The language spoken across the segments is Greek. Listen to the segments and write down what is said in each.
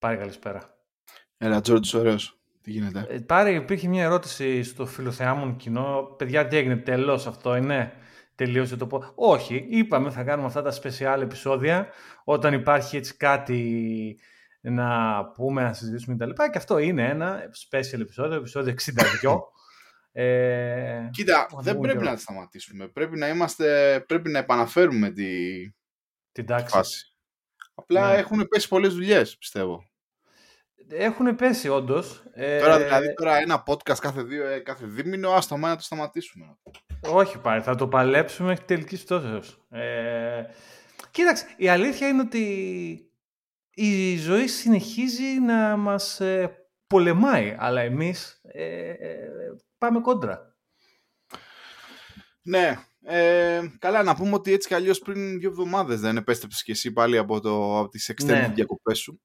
Πάρε καλησπέρα. Έλα, Τζόρτζ, ωραίος. Τι γίνεται; Ε, πάρε, υπήρχε μια ερώτηση στο φιλοθεάμον κοινό. Παιδιά, τι έγινε, τελώς αυτό είναι; Τελείωσε το πω. Όχι, είπαμε θα κάνουμε αυτά τα special επεισόδια όταν υπάρχει έτσι κάτι να πούμε, να συζητήσουμε κτλ. Και, και αυτό είναι ένα special επεισόδιο, επεισόδιο 62. Ε, Κοίτα, δεν πρέπει να σταματήσουμε. Πρέπει να, είμαστε, πρέπει να επαναφέρουμε τη, την τάξη. φάση. Απλά ναι. έχουν πέσει πολλές δουλειές, πιστεύω. Έχουν πέσει, όντως. Τώρα, ε... δηλαδή, τώρα ένα podcast κάθε, δύο, ε, κάθε δίμηνο, άστο να το σταματήσουμε. Όχι πάλι, θα το παλέψουμε μέχρι τελικής πτώσεως. Ε... Κοίταξε, η αλήθεια είναι ότι η ζωή συνεχίζει να μας ε, πολεμάει, αλλά εμείς ε, πάμε κόντρα. Ναι, ε, καλά, να πούμε ότι έτσι κι αλλιώς πριν δύο εβδομάδες δεν επέστρεψες και εσύ πάλι από, το, από τις extended ναι. διακοπές σου.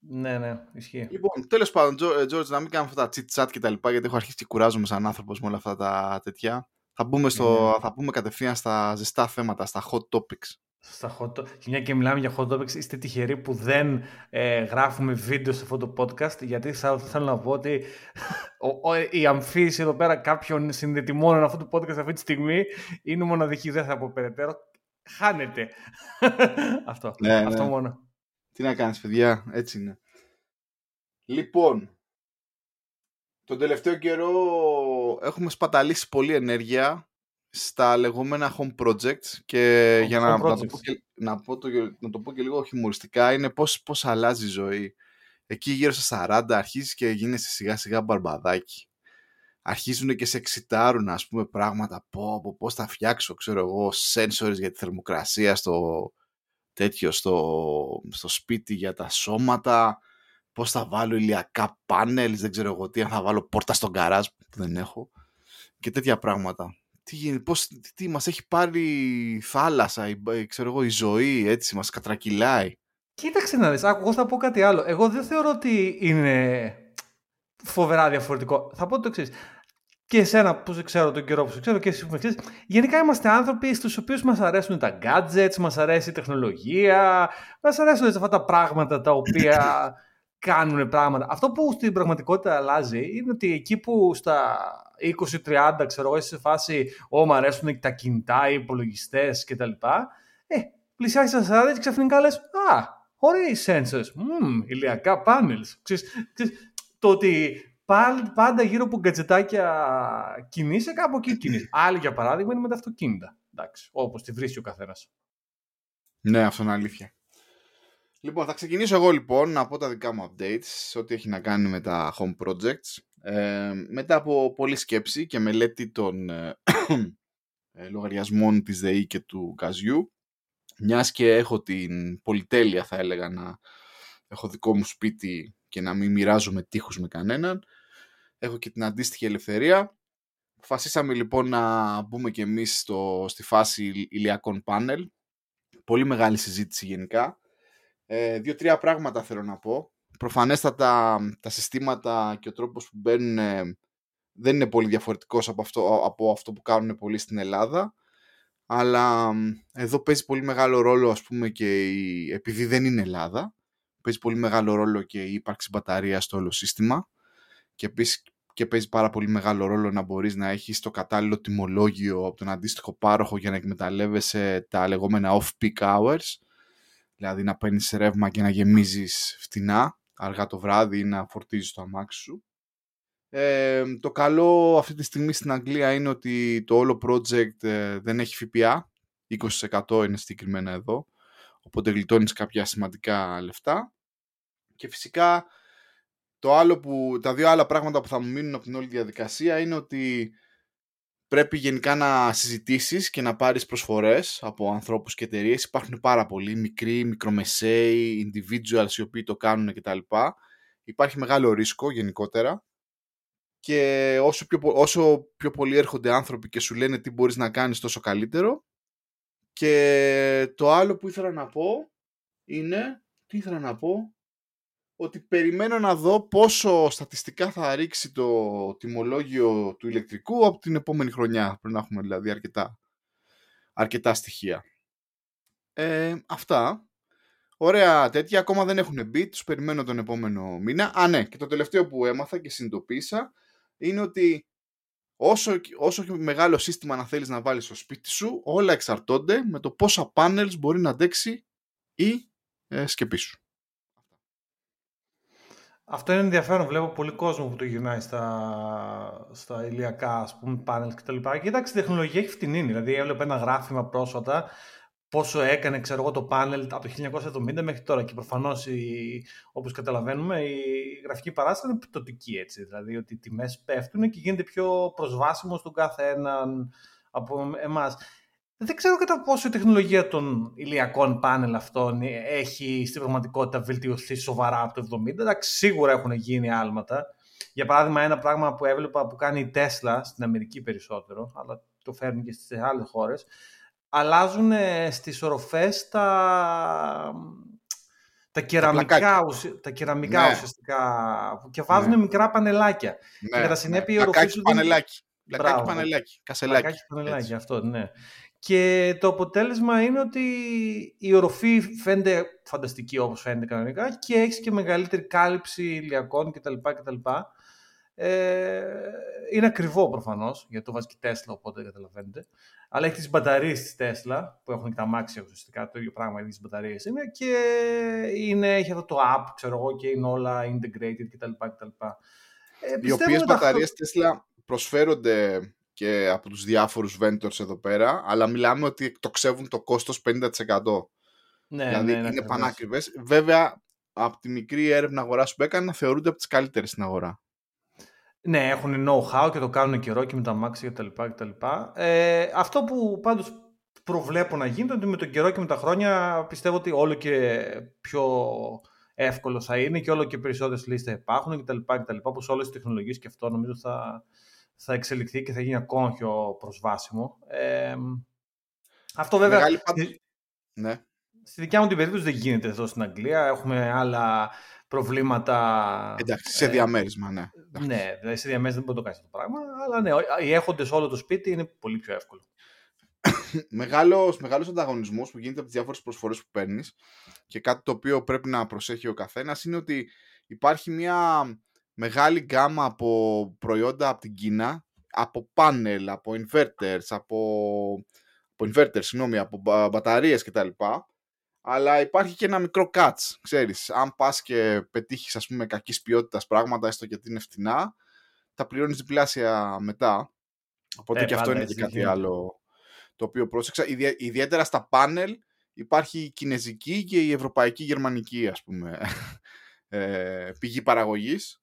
ναι, ναι, ισχύει. Λοιπόν, τέλος πάντων, George, να μην κάνουμε αυτά τα chit chat και τα λοιπά, γιατί έχω αρχίσει και κουράζομαι σαν άνθρωπος με όλα αυτά τα τέτοια. Θα μπούμε, στο, ναι. θα πούμε κατευθείαν στα ζεστά θέματα, στα hot topics στα hot και μια και μιλάμε για hot topics, είστε τυχεροί που δεν ε, γράφουμε βίντεο σε αυτό το podcast, γιατί θα θέλω να πω ότι ο, ο, η αμφίση εδώ πέρα κάποιων συνδετημόνων αυτού του podcast αυτή τη στιγμή είναι μοναδική, δεν θα πω περαιτέρω. Χάνεται. αυτό. Ναι, αυτό ναι. μόνο. Τι να κάνεις, παιδιά, έτσι είναι. Λοιπόν, τον τελευταίο καιρό έχουμε σπαταλήσει πολλή ενέργεια στα λεγόμενα home projects και για να, να, το πω και, να, πω το, να το πω και λίγο χιουμοριστικά είναι πώς, πώς αλλάζει η ζωή. Εκεί γύρω στα 40 αρχίζεις και γίνεσαι σιγά σιγά μπαρμπαδάκι. Αρχίζουν και σε εξητάρουν ας πούμε πράγματα πω, πω, πώς θα φτιάξω ξέρω εγώ sensors για τη θερμοκρασία στο τέτοιο στο, στο σπίτι για τα σώματα πώς θα βάλω ηλιακά πάνελς, δεν ξέρω εγώ τι αν θα βάλω πόρτα στον καράζ που δεν έχω και τέτοια πράγματα τι γίνεται, πώς, τι, τι, μας έχει πάρει θάλασσα, η, ξέρω εγώ, η ζωή, έτσι, μας κατρακυλάει. Κοίταξε να δεις, εγώ θα πω κάτι άλλο. Εγώ δεν θεωρώ ότι είναι φοβερά διαφορετικό. Θα πω το εξής. Και εσένα που σε ξέρω τον καιρό που σε ξέρω και εσύ που με ξέρεις, γενικά είμαστε άνθρωποι στους οποίους μας αρέσουν τα gadgets, μας αρέσει η τεχνολογία, μας αρέσουν αυτά τα πράγματα τα οποία κάνουν πράγματα. Αυτό που στην πραγματικότητα αλλάζει είναι ότι εκεί που στα 20-30, ξέρω εγώ, είσαι σε φάση «Ω, μου αρέσουν τα κινητά, οι υπολογιστές κτλ». Ε, πλησιάζει στα 40 και ξαφνικά λες «Α, ωραία οι sensors, mm, ηλιακά panels». Ξέρεις, ξέρεις, το ότι πάντα γύρω από γκατζετάκια κινείσαι, κάπου εκεί κινείσαι. Άλλοι, για παράδειγμα, είναι με τα αυτοκίνητα. Εντάξει, όπως τη βρίσκει ο καθένας. Ναι, αυτό είναι αλήθεια. Λοιπόν, θα ξεκινήσω εγώ λοιπόν να πω τα δικά μου updates, ό,τι έχει να κάνει με τα home projects. Ε, μετά από πολλή σκέψη και μελέτη των ε, ε, λογαριασμών της ΔΕΗ και του Καζιού, μιας και έχω την πολυτέλεια θα έλεγα να έχω δικό μου σπίτι και να μην μοιράζομαι τείχους με κανέναν, έχω και την αντίστοιχη ελευθερία. Φασίσαμε λοιπόν να μπούμε και εμείς στο, στη φάση ηλιακών πάνελ. Πολύ μεγάλη συζήτηση γενικά. Ε, Δύο-τρία πράγματα θέλω να πω. Προφανέστατα τα συστήματα και ο τρόπος που μπαίνουν δεν είναι πολύ διαφορετικός από αυτό, από αυτό που κάνουν πολλοί στην Ελλάδα. Αλλά εδώ παίζει πολύ μεγάλο ρόλο ας πούμε και η, επειδή δεν είναι Ελλάδα παίζει πολύ μεγάλο ρόλο και η ύπαρξη μπαταρίας στο όλο σύστημα και επίσης και παίζει πάρα πολύ μεγάλο ρόλο να μπορείς να έχεις το κατάλληλο τιμολόγιο από τον αντίστοιχο πάροχο για να εκμεταλλεύεσαι τα λεγόμενα off-peak hours δηλαδή να παίρνεις ρεύμα και να γεμίζεις φτηνά αργά το βράδυ ή να φορτίζεις το αμάξι σου. Ε, το καλό αυτή τη στιγμή στην Αγγλία είναι ότι το όλο project ε, δεν έχει ΦΠΑ, 20% είναι συγκεκριμένα εδώ, οπότε γλιτώνεις κάποια σημαντικά λεφτά. Και φυσικά το άλλο που, τα δύο άλλα πράγματα που θα μου μείνουν από την όλη διαδικασία είναι ότι πρέπει γενικά να συζητήσεις και να πάρεις προσφορές από ανθρώπους και εταιρείες. Υπάρχουν πάρα πολλοί, μικροί, μικρομεσαίοι, individuals οι οποίοι το κάνουν κτλ. Υπάρχει μεγάλο ρίσκο γενικότερα και όσο πιο, όσο πιο πολύ έρχονται άνθρωποι και σου λένε τι μπορείς να κάνεις τόσο καλύτερο και το άλλο που ήθελα να πω είναι, τι ήθελα να πω, ότι περιμένω να δω πόσο στατιστικά θα ρίξει το τιμολόγιο του ηλεκτρικού από την επόμενη χρονιά. Πρέπει να έχουμε δηλαδή αρκετά, αρκετά στοιχεία. Ε, αυτά. Ωραία τέτοια, ακόμα δεν έχουν μπει, τους περιμένω τον επόμενο μήνα. Α, ναι, και το τελευταίο που έμαθα και συνειδητοποίησα είναι ότι όσο, όσο μεγάλο σύστημα να θέλεις να βάλεις στο σπίτι σου, όλα εξαρτώνται με το πόσα panels μπορεί να αντέξει η ε, σκεπή σου. Αυτό είναι ενδιαφέρον. Βλέπω πολύ κόσμο που το γυρνάει στα, στα ηλιακά ας πούμε, πάνελ κτλ. Κοίταξε, η τεχνολογία έχει φτηνίνει. Δηλαδή, έβλεπε ένα γράφημα πρόσφατα πόσο έκανε ξέρω εγώ, το πάνελ από το 1970 μέχρι τώρα. Και προφανώς, όπως καταλαβαίνουμε, η γραφική παράσταση είναι πτωτική έτσι. Δηλαδή, ότι οι τιμές πέφτουν και γίνεται πιο προσβάσιμο στον κάθε έναν από εμάς. Δεν ξέρω κατά πόσο η τεχνολογία των ηλιακών πάνελ αυτών έχει στην πραγματικότητα βελτιωθεί σοβαρά από το 70. Εντάξει, σίγουρα έχουν γίνει άλματα. Για παράδειγμα, ένα πράγμα που έβλεπα που κάνει η Tesla στην Αμερική περισσότερο, αλλά το φέρνει και στις άλλες χώρες, αλλάζουν στις οροφές τα, τα κεραμικά, τα, κεραμικά ναι. ουσιαστικά και βάζουν ναι. μικρά πανελάκια. Ναι. Και κατά συνέπεια ναι. η οροφή σου... Πανελάκι. Λακάκι πανελάκι. Κασελάκι. Λακάκι πανελάκι, αυτό, ναι. Και το αποτέλεσμα είναι ότι η οροφή φαίνεται φανταστική όπως φαίνεται κανονικά και έχεις και μεγαλύτερη κάλυψη ηλιακών κτλ. κτλ. Ε, είναι ακριβό προφανώς, γιατί το βάζει και Tesla, οπότε καταλαβαίνετε. Αλλά έχεις τις μπαταρίες της Tesla, που έχουν και τα μάξια ουσιαστικά, το ίδιο πράγμα, οι μπαταρίες είναι. Και είναι, έχει αυτό το app, ξέρω εγώ, και είναι όλα integrated κτλ. κτλ. Ε, οι οποίες μπαταρίες Tesla προσφέρονται και από τους διάφορους vendors εδώ πέρα, αλλά μιλάμε ότι εκτοξεύουν το κόστος 50%. Ναι, δηλαδή ναι, ναι, είναι πανάκριβες. Βέβαια, από τη μικρή έρευνα αγορά που έκανα, θεωρούνται από τις καλύτερες στην αγορά. Ναι, έχουν know-how και το κάνουν καιρό και με τα μάξι κτλ. Ε, αυτό που πάντως προβλέπω να γίνεται ότι με τον καιρό και με τα χρόνια πιστεύω ότι όλο και πιο εύκολο θα είναι και όλο και περισσότερες λίστες υπάρχουν κτλ. κτλ. Όπως όλες τις τεχνολογίες και αυτό νομίζω θα, θα εξελιχθεί και θα γίνει ακόμα πιο προσβάσιμο. Ε, αυτό βέβαια... Μεγάλη... Ναι. Στη δικιά μου την περίπτωση δεν γίνεται εδώ στην Αγγλία. Έχουμε άλλα προβλήματα. Εντάξει, σε ε, διαμέρισμα, ναι. Ναι, δηλαδή σε διαμέρισμα δεν μπορεί να το κάνεις αυτό το πράγμα. Αλλά ναι, οι έχοντες όλο το σπίτι είναι πολύ πιο εύκολο. μεγάλος, μεγάλος ανταγωνισμός που γίνεται από τις διάφορες προσφορές που παίρνεις και κάτι το οποίο πρέπει να προσέχει ο καθένας είναι ότι υπάρχει μια μεγάλη γκάμα από προϊόντα από την Κίνα, από πάνελ, από inverters, από, από inverters, συγγνώμη, από μπαταρίες κτλ. Αλλά υπάρχει και ένα μικρό catch, ξέρεις. Αν πας και πετύχεις, ας πούμε, κακής ποιότητας πράγματα, έστω γιατί είναι φτηνά, τα πληρώνεις διπλάσια μετά. Οπότε ε, και αυτό είναι και κάτι άλλο το οποίο πρόσεξα. Ιδιαίτερα στα πάνελ υπάρχει η κινέζικη και η ευρωπαϊκή γερμανική, ας πούμε, ε, πηγή παραγωγής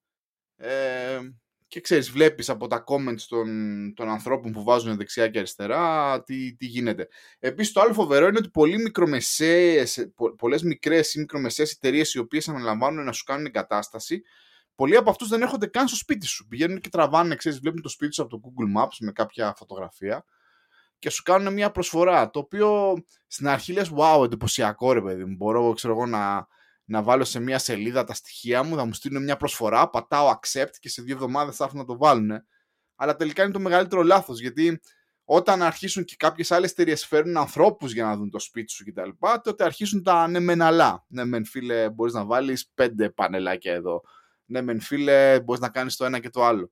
ε, και ξέρεις, βλέπεις από τα comments των, των ανθρώπων που βάζουν δεξιά και αριστερά τι, τι γίνεται. Επίσης το άλλο φοβερό είναι ότι πολλοί μικρομεσαίες, πο, πολλές μικρές ή μικρομεσαίες εταιρείες οι οποίες αναλαμβάνουν να σου κάνουν εγκατάσταση πολλοί από αυτούς δεν έρχονται καν στο σπίτι σου. Πηγαίνουν και τραβάνε, ξέρεις, βλέπουν το σπίτι σου από το Google Maps με κάποια φωτογραφία και σου κάνουν μια προσφορά, το οποίο στην αρχή λες, wow, εντυπωσιακό ρε παιδί μου, μπορώ, ξέρω εγώ, να, να βάλω σε μια σελίδα τα στοιχεία μου, θα μου στείλουν μια προσφορά, πατάω accept και σε δύο εβδομάδες θα έρθουν να το βάλουν. Αλλά τελικά είναι το μεγαλύτερο λάθος γιατί όταν αρχίσουν και κάποιες άλλες εταιρείες φέρνουν ανθρώπους για να δουν το σπίτι σου κτλ., τότε αρχίσουν τα ναι μεν αλλά. Ναι μεν φίλε μπορείς να βάλεις πέντε πανελάκια εδώ. Ναι μεν φίλε μπορείς να κάνεις το ένα και το άλλο.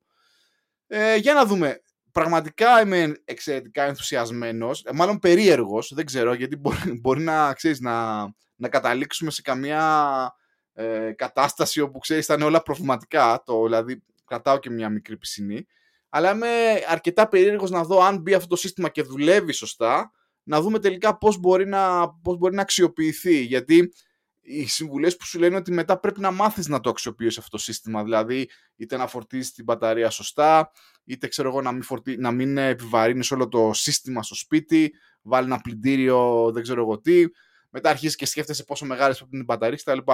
Ε, για να δούμε. Πραγματικά είμαι εξαιρετικά ενθουσιασμένος, ε, μάλλον περίεργος, δεν ξέρω, γιατί μπορεί, μπορεί να, ξέρεις, να, να καταλήξουμε σε καμία ε, κατάσταση όπου ξέρεις θα είναι όλα προβληματικά, το, δηλαδή κρατάω και μια μικρή πισινή, αλλά είμαι αρκετά περίεργος να δω αν μπει αυτό το σύστημα και δουλεύει σωστά, να δούμε τελικά πώς μπορεί να, πώς μπορεί να αξιοποιηθεί, γιατί οι συμβουλές που σου λένε ότι μετά πρέπει να μάθεις να το αξιοποιείς αυτό το σύστημα, δηλαδή είτε να φορτίζεις την μπαταρία σωστά, είτε ξέρω εγώ να μην, φορτί... να μην επιβαρύνεις όλο το σύστημα στο σπίτι, βάλει ένα πλυντήριο, δεν ξέρω εγώ τι, μετά αρχίζει και σκέφτεσαι πόσο μεγάλε πρέπει να είναι οι μπαταρίε κτλ.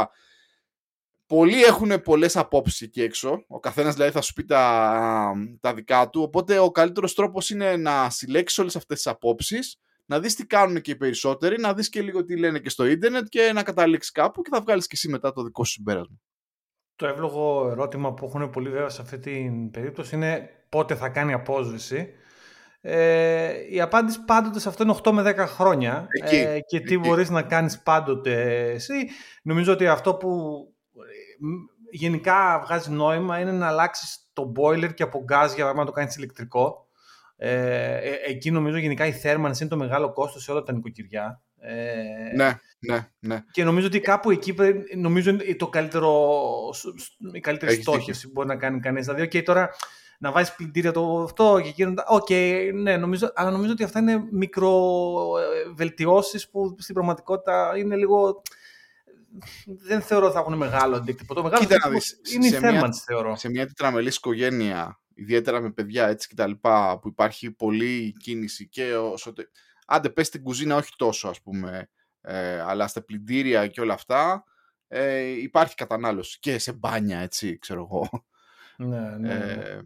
Πολλοί έχουν πολλές απόψεις εκεί έξω. Ο καθένας δηλαδή θα σου πει τα, τα δικά του. Οπότε ο καλύτερος τρόπος είναι να συλλέξεις όλες αυτές τις απόψεις, να δεις τι κάνουν και οι περισσότεροι, να δεις και λίγο τι λένε και στο ίντερνετ και να καταλήξεις κάπου και θα βγάλεις και εσύ μετά το δικό σου συμπέρασμα. Το εύλογο ερώτημα που έχουν πολύ βέβαια σε αυτή την περίπτωση είναι πότε θα κάνει απόσβεση Ε, η απάντηση πάντοτε σε αυτό είναι 8 με 10 χρόνια. Εκεί, ε, και τι μπορείς να κάνεις πάντοτε εσύ. Νομίζω ότι αυτό που ε, γενικά βγάζει νόημα είναι να αλλάξεις το boiler και από γκάζ για να το κάνεις ηλεκτρικό. Ε, ε, εκεί νομίζω γενικά η θέρμανση είναι το μεγάλο κόστος σε όλα τα νοικοκυριά. Ε, ναι, ναι, ναι. Και νομίζω ότι κάπου εκεί νομίζω είναι το καλύτερο, η καλύτερη Έχεις στόχευση που μπορεί να κάνει κανείς. Δηλαδή, okay, τώρα να βάζεις πλυντήρια το αυτό και εκείνο. OK, okay, ναι, νομίζω, αλλά νομίζω ότι αυτά είναι μικροβελτιώσεις που στην πραγματικότητα είναι λίγο δεν θεωρώ ότι θα έχουν μεγάλο αντίκτυπο. Το μεγάλο Κοίτα είναι η θέρμανση, θεωρώ. Σε μια τετραμελής οικογένεια, ιδιαίτερα με παιδιά έτσι και τα λοιπά, που υπάρχει πολλή κίνηση και όσο... Άντε, πες στην κουζίνα όχι τόσο, ας πούμε, ε, αλλά στα πλυντήρια και όλα αυτά, ε, υπάρχει κατανάλωση και σε μπάνια, έτσι, ξέρω εγώ. Ναι, ναι. Ε, ε,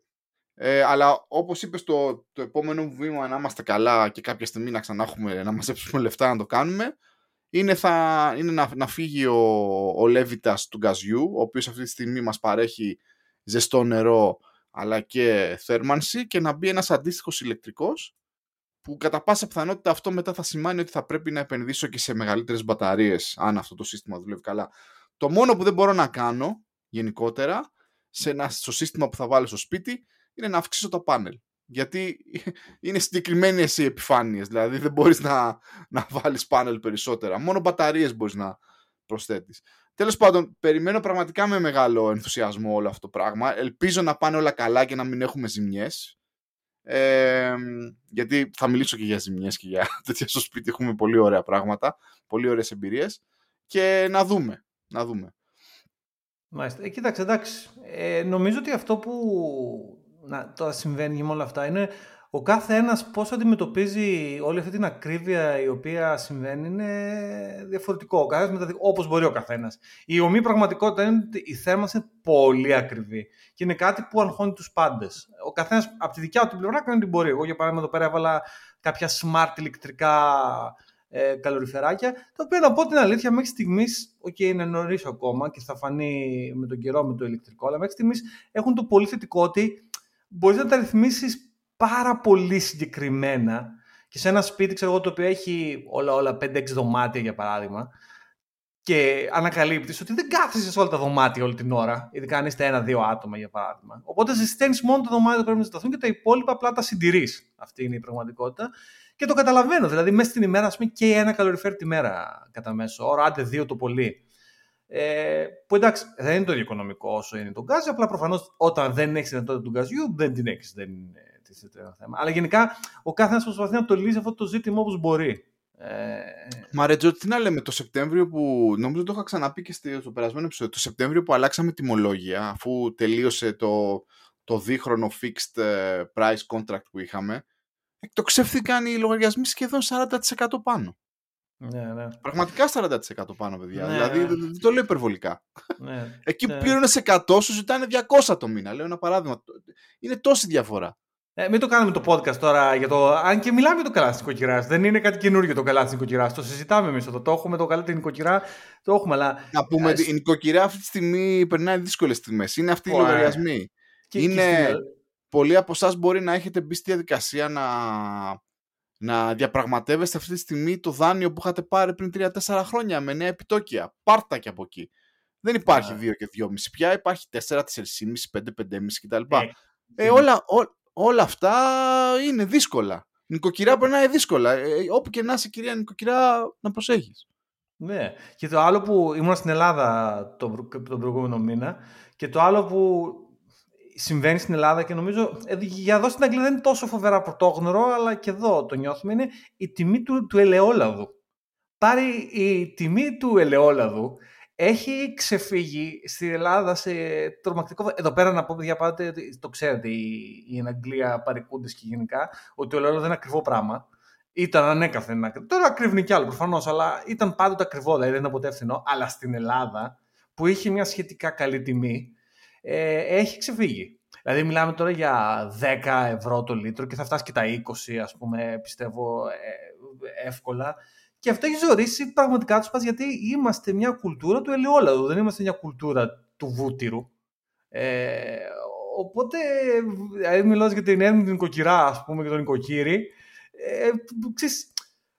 αλλά όπως είπες το, το επόμενο βήμα να είμαστε καλά και κάποια στιγμή να ξανά έχουμε, να μαζέψουμε λεφτά να το κάνουμε είναι, θα, είναι να, να φύγει ο, ο Λέβιτας του γκαζιού ο οποίος αυτή τη στιγμή μας παρέχει ζεστό νερό αλλά και θέρμανση και να μπει ένας αντίστοιχος ηλεκτρικός που κατά πάσα πιθανότητα αυτό μετά θα σημαίνει ότι θα πρέπει να επενδύσω και σε μεγαλύτερες μπαταρίες αν αυτό το σύστημα δουλεύει καλά. Το μόνο που δεν μπορώ να κάνω γενικότερα σε ένα, στο σύστημα που θα βάλω στο σπίτι είναι να αυξήσω τα πάνελ. Γιατί είναι συγκεκριμένε οι επιφάνειες, δηλαδή δεν μπορείς να, να βάλεις πάνελ περισσότερα. Μόνο μπαταρίες μπορείς να προσθέτεις. Τέλος πάντων, περιμένω πραγματικά με μεγάλο ενθουσιασμό όλο αυτό το πράγμα. Ελπίζω να πάνε όλα καλά και να μην έχουμε ζημιές. Ε, γιατί θα μιλήσω και για ζημιές και για τέτοια στο σπίτι. Έχουμε πολύ ωραία πράγματα, πολύ ωραίες εμπειρίες. Και να δούμε, να δούμε. Μάλιστα. Ε, κοίταξε, εντάξει. Ε, νομίζω ότι αυτό που να, τώρα συμβαίνει με όλα αυτά είναι ο κάθε ένας πώς αντιμετωπίζει όλη αυτή την ακρίβεια η οποία συμβαίνει είναι διαφορετικό. Ο καθένας όπως μπορεί ο καθένας. Η ομή πραγματικότητα είναι ότι η θέμα είναι πολύ ακριβή και είναι κάτι που αγχώνει τους πάντες. Ο καθένας από τη δικιά του την πλευρά κάνει ό,τι μπορεί. Εγώ για παράδειγμα εδώ πέρα έβαλα κάποια smart ηλεκτρικά ε, καλοριφεράκια, τα οποία να πω την αλήθεια μέχρι στιγμής, OK, είναι νωρίς ακόμα και θα φανεί με τον καιρό με το ηλεκτρικό, αλλά μέχρι στιγμής έχουν το πολύ θετικό ότι μπορείς να τα ρυθμίσεις πάρα πολύ συγκεκριμένα και σε ένα σπίτι, ξέρω εγώ, το οποίο έχει όλα, όλα 5-6 δωμάτια για παράδειγμα, και ανακαλύπτεις ότι δεν κάθεσαι σε όλα τα δωμάτια όλη την ώρα, ειδικά αν είστε ένα-δύο άτομα για παράδειγμα. Οπότε ζηταίνει μόνο τα δωμάτια που πρέπει να ζηταθούν και τα υπόλοιπα απλά τα συντηρείς. Αυτή είναι η πραγματικότητα. Και το καταλαβαίνω. Δηλαδή, μέσα στην ημέρα, ας πούμε, και ένα καλοριφέρ τη μέρα κατά μέσο όρο, άντε δύο το πολύ. Ε, που εντάξει, δεν είναι το ίδιο οικονομικό όσο είναι το γκάζι, απλά προφανώς όταν δεν έχεις δυνατότητα του γκαζιού, δεν την έχεις. Δεν είναι ένα θέμα. Αλλά γενικά ο κάθε ένα προσπαθεί να το λύσει αυτό το ζήτημα όπως μπορεί. Ε... Μα ρε τι να λέμε, το Σεπτέμβριο που, νομίζω το είχα ξαναπεί και στο περασμένο επεισόδιο, το Σεπτέμβριο που αλλάξαμε τιμολόγια, αφού τελείωσε το, το δίχρονο fixed ε, price contract που είχαμε, εκτοξεύθηκαν οι λογαριασμοί σχεδόν 40% πάνω. Ναι, ναι. Πραγματικά 40% πάνω, παιδιά. Ναι, δηλαδή ναι. δεν το λέω υπερβολικά. Ναι, Εκεί που ναι. πλήρωνε 100, σου ζητάνε 200 το μήνα. Λέω ένα παράδειγμα. Είναι τόση διαφορά. Ε, μην το κάνουμε το podcast τώρα για το. Αν και μιλάμε για το καλάθι νοικοκυρά. Δεν είναι κάτι καινούργιο το καλάθι νοικοκυρά. Το συζητάμε εμείς εδώ. Το έχουμε το καλάθι νοικοκυρά. Το έχουμε, αλλά. Να πούμε ότι η νοικοκυρά αυτή τη στιγμή περνάει δύσκολες στιγμές. Είναι αυτοί οι λογαριασμοί. Και, είναι. Και πολλοί από εσάς μπορεί να έχετε μπει στη διαδικασία να, να διαπραγματεύεστε αυτή τη στιγμή το δάνειο που είχατε πάρει πριν 3-4 χρόνια με νέα επιτόκια. Πάρτα και από εκεί. Δεν υπάρχει 2 και 2,5 πια, υπάρχει 4, 4,5, 5, 5,5 κτλ. Ε, ε, όλα, ό, όλα αυτά είναι δύσκολα. Νοικοκυρά περνάει δύσκολα. Ε, όπου και να είσαι κυρία νοικοκυρά να προσέχεις. Ναι. Και το άλλο που ήμουν στην Ελλάδα τον, τον προηγούμενο μήνα και το άλλο που συμβαίνει στην Ελλάδα και νομίζω ε, για εδώ στην Αγγλία δεν είναι τόσο φοβερά πρωτόγνωρο αλλά και εδώ το νιώθουμε είναι η τιμή του, του ελαιόλαδου. Πάρει η τιμή του ελαιόλαδου έχει ξεφύγει στην Ελλάδα σε τρομακτικό. Εδώ πέρα να πω, για πάτε, το ξέρετε, οι, οι Αγγλία παρικούντες και γενικά, ότι ο ελαιόλαδος δεν είναι ακριβό πράγμα. Ήταν ανέκαθεν ακριβό. Τώρα ακριβνεί κι άλλο προφανώς, αλλά ήταν πάντοτε ακριβό, δηλαδή δεν ήταν ποτέ φθηνό. Αλλά στην Ελλάδα, που είχε μια σχετικά καλή τιμή, ε, έχει ξεφύγει. Δηλαδή μιλάμε τώρα για 10 ευρώ το λίτρο και θα φτάσει και τα 20 ας πούμε πιστεύω ε, εύκολα. Και αυτό έχει ζωρίσει πραγματικά τους πας γιατί είμαστε μια κουλτούρα του ελαιόλαδου, δεν είμαστε μια κουλτούρα του βούτυρου. Ε, οπότε, δηλαδή μιλώ για την έρμη την νοικοκυρά, ας πούμε, και τον νοικοκύρη. Ε, ξέρεις,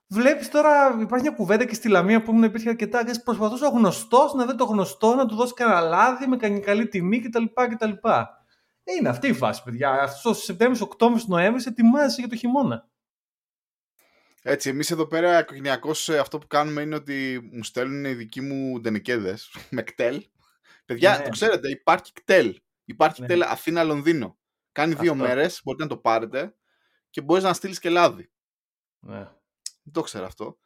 Βλέπεις τώρα, υπάρχει μια κουβέντα και στη Λαμία που ήμουν υπήρχε αρκετά. Προσπαθούσε ο γνωστός να δει το γνωστό, να του δώσει κανένα λάδι με καλή τιμή κτλ. κτλ. Ε, είναι αυτή η φάση, παιδιά. Αυτό Σεπτέμβριο, Οκτώβριο, Νοέμβριο ετοιμάζει για το χειμώνα. Έτσι, εμείς εδώ πέρα οικογενειακώς ε, αυτό που κάνουμε είναι ότι μου στέλνουν οι δικοί μου ντενεκέδε με κτέλ. Παιδιά, ναι. το ξέρετε, υπάρχει κτέλ. Υπάρχει ναι. κτέλ Αθήνα-Λονδίνο. Κάνει δύο μέρες, μπορείτε να το πάρετε και μπορείς να στείλεις και λάδι. Ναι. Δεν το ξέρω αυτό.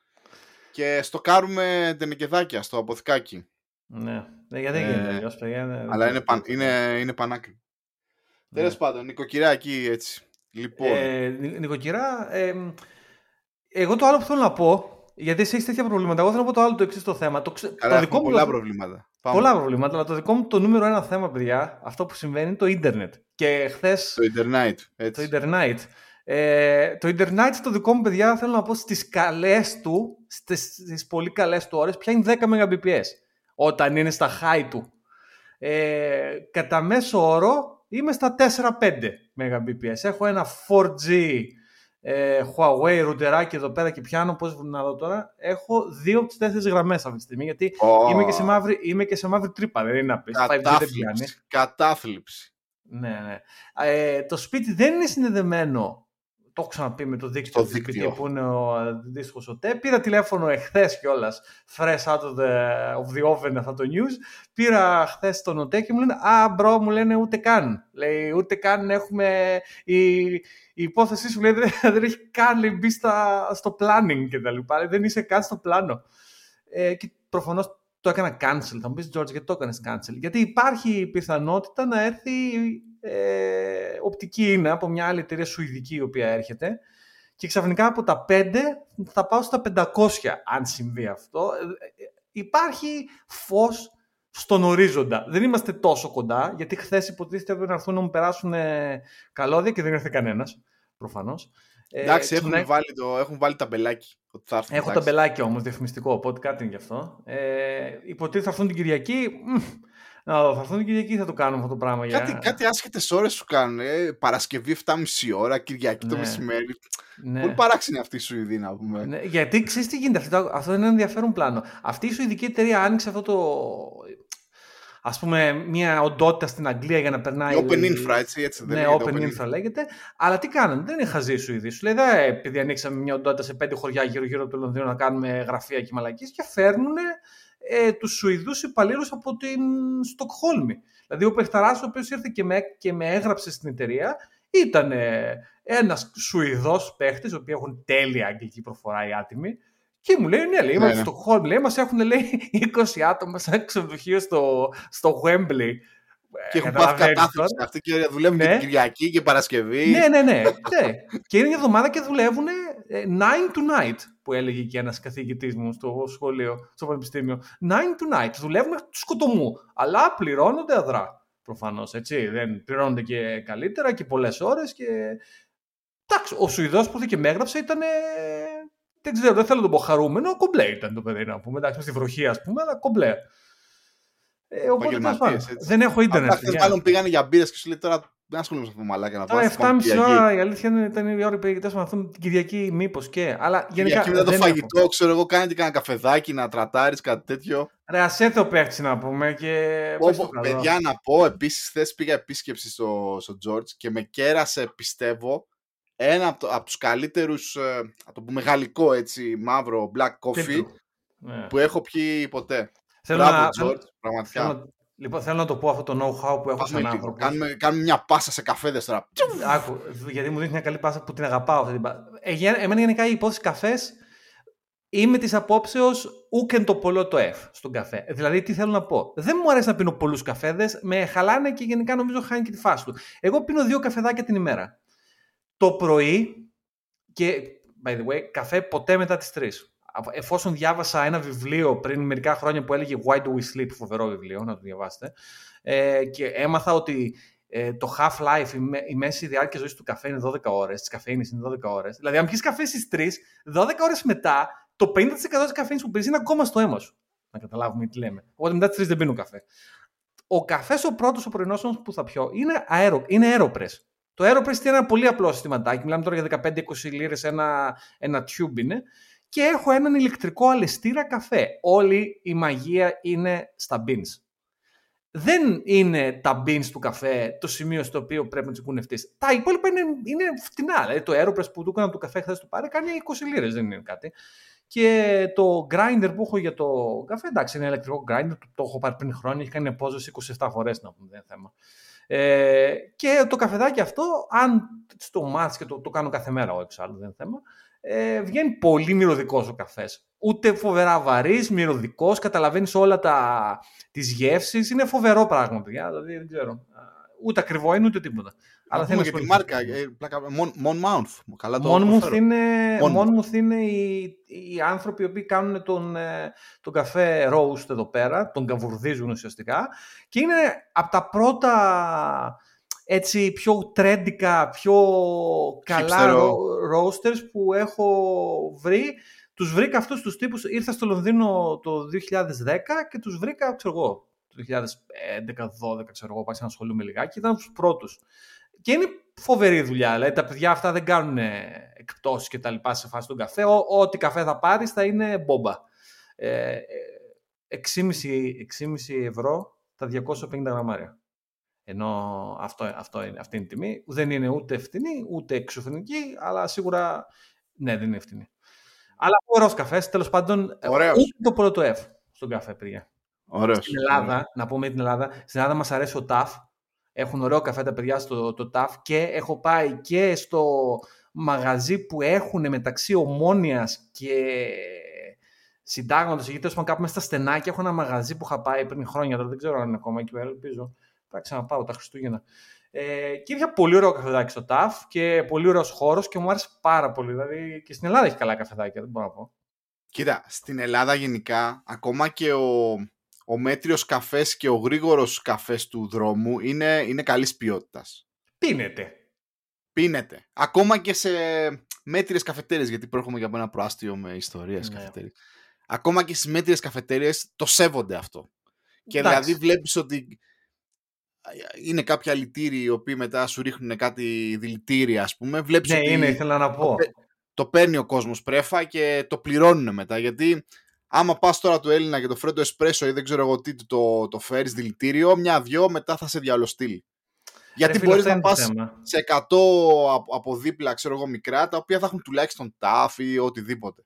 Και στο κάνουμε τενεκεδάκια στο αποθηκάκι. Ναι, ναι γιατί δεν γίνεται αλλιώς, παιδιά. Αλλά είναι, παν, είναι, είναι πανάκριβο. Ναι. Τέλος πάντων, νοικοκυρά εκεί έτσι. Λοιπόν. Ε, νοικοκυρά, ε, εγώ το άλλο που θέλω να πω, γιατί εσύ έχεις τέτοια προβλήματα, εγώ θέλω να πω το άλλο το εξής το θέμα. Το, Καλά, το δικό πολλά προβλήματα. Πολλά προβλήματα, αλλά το δικό μου το νούμερο ένα θέμα, παιδιά, αυτό που συμβαίνει είναι το ίντερνετ. Και χθες. Το ίντερνετ. Το ίντερνετ. Ε, το ίντερνετ το δικό μου, παιδιά, θέλω να πω στις καλές του, στις, στις πολύ καλές του ώρες, πιάνει 10 Mbps όταν είναι στα high του. Ε, κατά μέσο όρο είμαι στα 4-5 Mbps. Έχω ένα 4G ε, Huawei ρούτεράκι εδώ πέρα και πιάνω, πώς να δω τώρα, έχω δύο από τις τέσσερις γραμμές αυτή τη στιγμή, γιατί είμαι, και σε μαύρη, είμαι και σε μαύρη τρύπα, δεν είναι να πεις. Κατάθλιψη. Κατάθλιψη. Ναι, ναι. Ε, το σπίτι δεν είναι συνδεδεμένο το έχω ξαναπεί με το δίκτυο, το δίκτυο. που είναι ο αντίστοιχο ΟΤΕ. Πήρα τηλέφωνο εχθές κιόλας, fresh out of the, of the oven αυτό το news. Πήρα χθες τον ΟΤΕ και μου λένε Α, bro, μου λένε ούτε καν. Λέει, ούτε καν έχουμε. Η, η υπόθεσή σου λέει, δεν, δεν έχει καν λέει, μπει στα, στο planning κτλ. Δεν είσαι καν στο πλάνο. Ε, και προφανώς το έκανα cancel. Θα μου πεις, George, γιατί το έκανες cancel; Γιατί υπάρχει πιθανότητα να έρθει ε, οπτική ίνα από μια άλλη εταιρεία σουηδική η οποία έρχεται και ξαφνικά από τα 5 θα πάω στα 500 αν συμβεί αυτό. Ε, ε, υπάρχει φως στον ορίζοντα. Δεν είμαστε τόσο κοντά, γιατί χθες υποτίθεται ότι να έρθουν να μου περάσουν καλώδια και δεν ήρθε κανένας, προφανώς. Εντάξει, έχουν, βάλει το, έχουν βάλει ταμπελάκι. Ότι θα έρθουν, Έχω ταμπελάκι όμως διαφημιστικό, οπότε κάτι είναι γι' αυτό. Ε, υποτίθεται θα έρθουν την Κυριακή. Να θα έρθουν την Κυριακή θα το κάνουμε αυτό το πράγμα. Κάτι, για... κάτι άσχετες ώρες σου κάνουν. Ε, Παρασκευή 7.30 ώρα, Κυριακή ναι. το μεσημέρι. Ναι. Πολύ παράξενη αυτή η Σουηδή, να πούμε. Ναι, γιατί ξέρεις τι γίνεται. Αυτό, αυτό είναι ένα ενδιαφέρον πλάνο. Αυτή η Σουηδική εταιρεία άνοιξε αυτό το. Α πούμε, μια οντότητα στην Αγγλία για να περνάει. Open infra, έτσι, έτσι δεν ναι, open, open infra λέγεται. Αλλά τι κάνανε, δεν είναι χαζή η Σουηδή. Σου λέει, επειδή ανοίξαμε μια οντότητα σε πέντε χωριά γύρω-γύρω από το Λονδίνο να κάνουμε γραφεία και μαλακίες και φέρνουν ε, τους Σουηδούς υπαλλήλους από την Στοκχόλμη. Δηλαδή ο Πεχταράς ο οποίος ήρθε και με, και με έγραψε στην εταιρεία ήταν ε, ένας Σουηδός παίχτης, ο οποίος έχουν τέλεια αγγλική προφορά οι άτιμοι, και μου λέει, ναι, λέει, είμαστε ναι, στο Στοκχόλμη, λέει, μας έχουν λέει 20 άτομα σαν ξενοδοχείο στο, στο Wembley. Και έχουν πάθει κατάθεση αυτοί και δουλεύουν ναι. και την Κυριακή και Παρασκευή. Ναι, ναι, ναι. ναι. και είναι μια εβδομάδα και δουλεύουν 9 ε, to night, που έλεγε και ένας καθηγητής μου στο σχολείο, στο πανεπιστήμιο. 9 to night. Δουλεύουν του σκοτωμού. Αλλά πληρώνονται αδρά. Προφανώς έτσι. Δεν πληρώνονται και καλύτερα και πολλές ώρες. Και... Εντάξει, ο Σουηδός που ήρθε και με έγραψε ήταν. Δεν ξέρω, δεν θέλω να το πω χαρούμενο. Κομπλέ ήταν το παιδί να πούμε. Εντάξει, στη βροχή ας πούμε, αλλά κομπλέ. Ε, οπότε δεν έχω ίντερνετ. Αυτοί μάλλον πήγανε για μπύρες και σου λέει τώρα δεν ασχολούμαι με αυτό το μαλάκι να πάω. 7,5 ώρα η αλήθεια είναι ήταν η ώρα που πήγε με αυτόν την Κυριακή, μήπως και. Αλλά γενικά. Κυριακή μετά το φαγητό, έχω. ξέρω εγώ, κάνετε κανένα καφεδάκι να τρατάρεις κάτι τέτοιο. Ρε, ασέθω παίχτη να πούμε. Και... Πω, παιδιά, να πω, επίσης χθες πήγα επίσκεψη στο, στο George και με κέρασε, πιστεύω, ένα από, το, από τους καλύτερους, ε, το πούμε γαλλικό έτσι, μαύρο black coffee ναι. που έχω πιει ποτέ. Θέλω Μπράβο, να, George, πραγματικά. Θέλω, λοιπόν, θέλω να το πω αυτό το know-how που έχω στον άνθρωπος. Κάνουμε, κάνουμε μια πάσα σε καφέδες τώρα. Άκου, γιατί μου δίνει μια καλή πάσα που την αγαπάω. Αυτή την ε, εμένα γενικά η υπόθεση καφές είμαι της απόψεως ούκεν το πολλό το F στον καφέ. Δηλαδή, τι θέλω να πω. Δεν μου αρέσει να πίνω πολλούς καφέδες, με χαλάνε και γενικά νομίζω χάνει και τη φάση του. Εγώ πίνω δύο καφεδάκια την ημέρα. Το πρωί και, by the way, καφέ ποτέ μετά τις 3 εφόσον διάβασα ένα βιβλίο πριν μερικά χρόνια που έλεγε Why Do We Sleep, φοβερό βιβλίο, να το διαβάσετε, ε, και έμαθα ότι ε, το half-life, η, η μέση διάρκεια ζωής του καφέ είναι 12 ώρες, της καφέινης είναι 12 ώρες. Δηλαδή, αν πιεις καφέ στις 3, 12 ώρες μετά, το 50% της καφέινης που πίνεις είναι ακόμα στο αίμα σου. Να καταλάβουμε τι λέμε. Οπότε μετά τις 3 δεν πίνω καφέ. Ο καφές ο πρώτος ο πρωινός που θα πιω είναι, αέρο, είναι Aeropress. Το Aeropress είναι ένα πολύ απλό συστηματάκι. Μιλάμε τώρα για 15-20 λίρες ένα, ένα tube είναι. Και έχω έναν ηλεκτρικό αλεστήρα καφέ. Όλη η μαγεία είναι στα beans δεν είναι τα beans του καφέ το σημείο στο οποίο πρέπει να τσικουνευτεί. Τα υπόλοιπα είναι, είναι φτηνά. Δηλαδή το Aeropress που του έκανα το καφέ χθες το πάρε κάνει 20 λίρες, δεν είναι κάτι. Και το grinder που έχω για το καφέ, εντάξει, είναι ηλεκτρικό grinder, το, το έχω πάρει πριν χρόνια, έχει κάνει απόζωση 27 φορές να πούμε, δεν είναι θέμα. Ε, και το καφεδάκι αυτό, αν στο μάτς και το, το κάνω κάθε μέρα εγώ εξάλλου, δεν είναι θέμα, ε, βγαίνει πολύ μυρωδικός ο καφές. Ούτε φοβερά βαρύς, μυρωδικός, καταλαβαίνεις όλα τα τις γεύσεις. Είναι φοβερό πράγμα, παιδιά. Δηλαδή δεν ξέρω. Ούτε ακριβό είναι ούτε τίποτα. Αλλά θέλει για τη μάρκα. Ε, Monmouth. Καλά το Monmouth είναι, Monmouth είναι οι, οι άνθρωποι οι οποίοι κάνουν τον, ε, τον καφέ roast εδώ πέρα, τον καβουρδίζουν ουσιαστικά και είναι από τα πρώτα έτσι πιο τρέντικα, πιο καλά roasters που έχω βρει. Τους βρήκα αυτούς τους τύπους, ήρθα στο Λονδίνο το 2010 και τους βρήκα, ξέρω εγώ, το 2011-2012, ξέρω εγώ, πάει να ασχολούμαι λιγάκι, ήταν τους πρώτους. Και είναι φοβερή δουλειά, δηλαδή τα παιδιά αυτά δεν κάνουν εκπτώσεις και τα λοιπά σε φάση τον καφέ, ό,τι καφέ θα πάρεις θα είναι μπόμπα. Ε, 6,5 ευρώ τα 250 γραμμάρια. Ενώ αυτό, αυτό είναι, αυτή είναι η τιμή. Δεν είναι ούτε φτηνή, ούτε εξωφρενική, αλλά σίγουρα ναι, δεν είναι φτηνή. Αλλά ωραίο καφές, τέλος πάντων. Ωραίος. Ούτε το πρώτο F στον καφέ πριν. Ωραίος. Στην Ελλάδα, να πούμε την Ελλάδα, στην Ελλάδα μας αρέσει ο ΤΑΦ. Έχουν ωραίο καφέ τα παιδιά στο το ΤΑΦ και έχω πάει και στο μαγαζί που έχουν μεταξύ ομόνοια και συντάγματος. Εκεί τέλος πάντων κάπου μέσα στα στενάκια έχω ένα μαγαζί που είχα πάει πριν χρόνια. Τώρα δεν ξέρω αν είναι ακόμα εκεί πέρα, ελπίζω. Θα ξαναπάω τα Χριστούγεννα. Ε, και είχε πολύ ωραίο καφεδάκι στο ΤΑΦ και πολύ ωραίος χώρος και μου άρεσε πάρα πολύ. Δηλαδή και στην Ελλάδα έχει καλά καφεδάκια, δεν μπορώ να πω. Κοίτα, στην Ελλάδα γενικά, ακόμα και ο, ο μέτριος καφές και ο γρήγορος καφές του δρόμου είναι, είναι καλής ποιότητας. Πίνεται. Πίνεται. Ακόμα και σε μέτριες καφετέρειες, γιατί προέρχομαι από ένα προάστιο με ιστορίες ναι. καφετέρειες. Ακόμα και στις μέτριες καφετέρειες το σέβονται αυτό. Και δηλαδή βλέπεις ότι είναι κάποια λυτήροι οι οποίοι μετά σου ρίχνουν κάτι δηλητήρια, ας πούμε. Βλέπεις ναι, ότι είναι, ήθελα να πω. Το, το παίρνει ο κόσμος πρέφα και το πληρώνουν μετά. Γιατί άμα πας τώρα του Έλληνα και το φρέντο εσπρέσο ή δεν ξέρω εγώ τι το, το φέρεις δηλητήριο, μια-δυο μετά θα σε διαλοστείλει. Γιατί μπορείς να πας σε 100 από δίπλα, ξέρω εγώ, μικρά, τα οποία θα έχουν τουλάχιστον τάφη ή οτιδήποτε.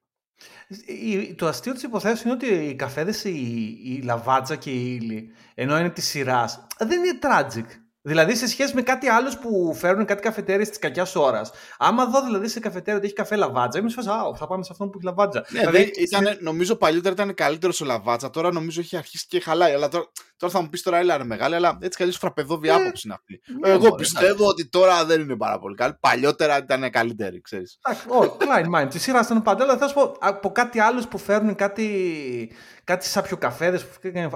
Το αστείο της υποθέσεως είναι ότι οι καφέδες, η, η λαβάτσα και η ύλη, ενώ είναι της σειράς, δεν είναι tragic. Δηλαδή σε σχέση με κάτι άλλο που φέρνουν κάτι καφετέρειες της κακιάς ώρας. Άμα δω δηλαδή σε καφετέρια ότι έχει καφέ λαβάτζα, είμαι σε φάση, θα πάμε σε αυτόν που έχει λαβάτζα. Ναι, δηλαδή, ήταν, νομίζω παλιότερα ήταν καλύτερο ο λαβάτζα, τώρα νομίζω έχει αρχίσει και χαλάει. Αλλά τώρα, τώρα θα μου πεις τώρα, έλα είναι μεγάλη, αλλά έτσι καλή φραπεδόβια ε, άποψη είναι αυτή. Ναι, Εγώ μπορεί, πιστεύω ότι τώρα δεν είναι πάρα πολύ καλή. Παλιότερα ήταν καλύτερη, ξέρεις. Όχι, Klein mind. Τη σειρά ήταν πάντα, αλλά θα σου πω από κάτι άλλο που φέρνουν κάτι, κάτι σάπιο καφέδες.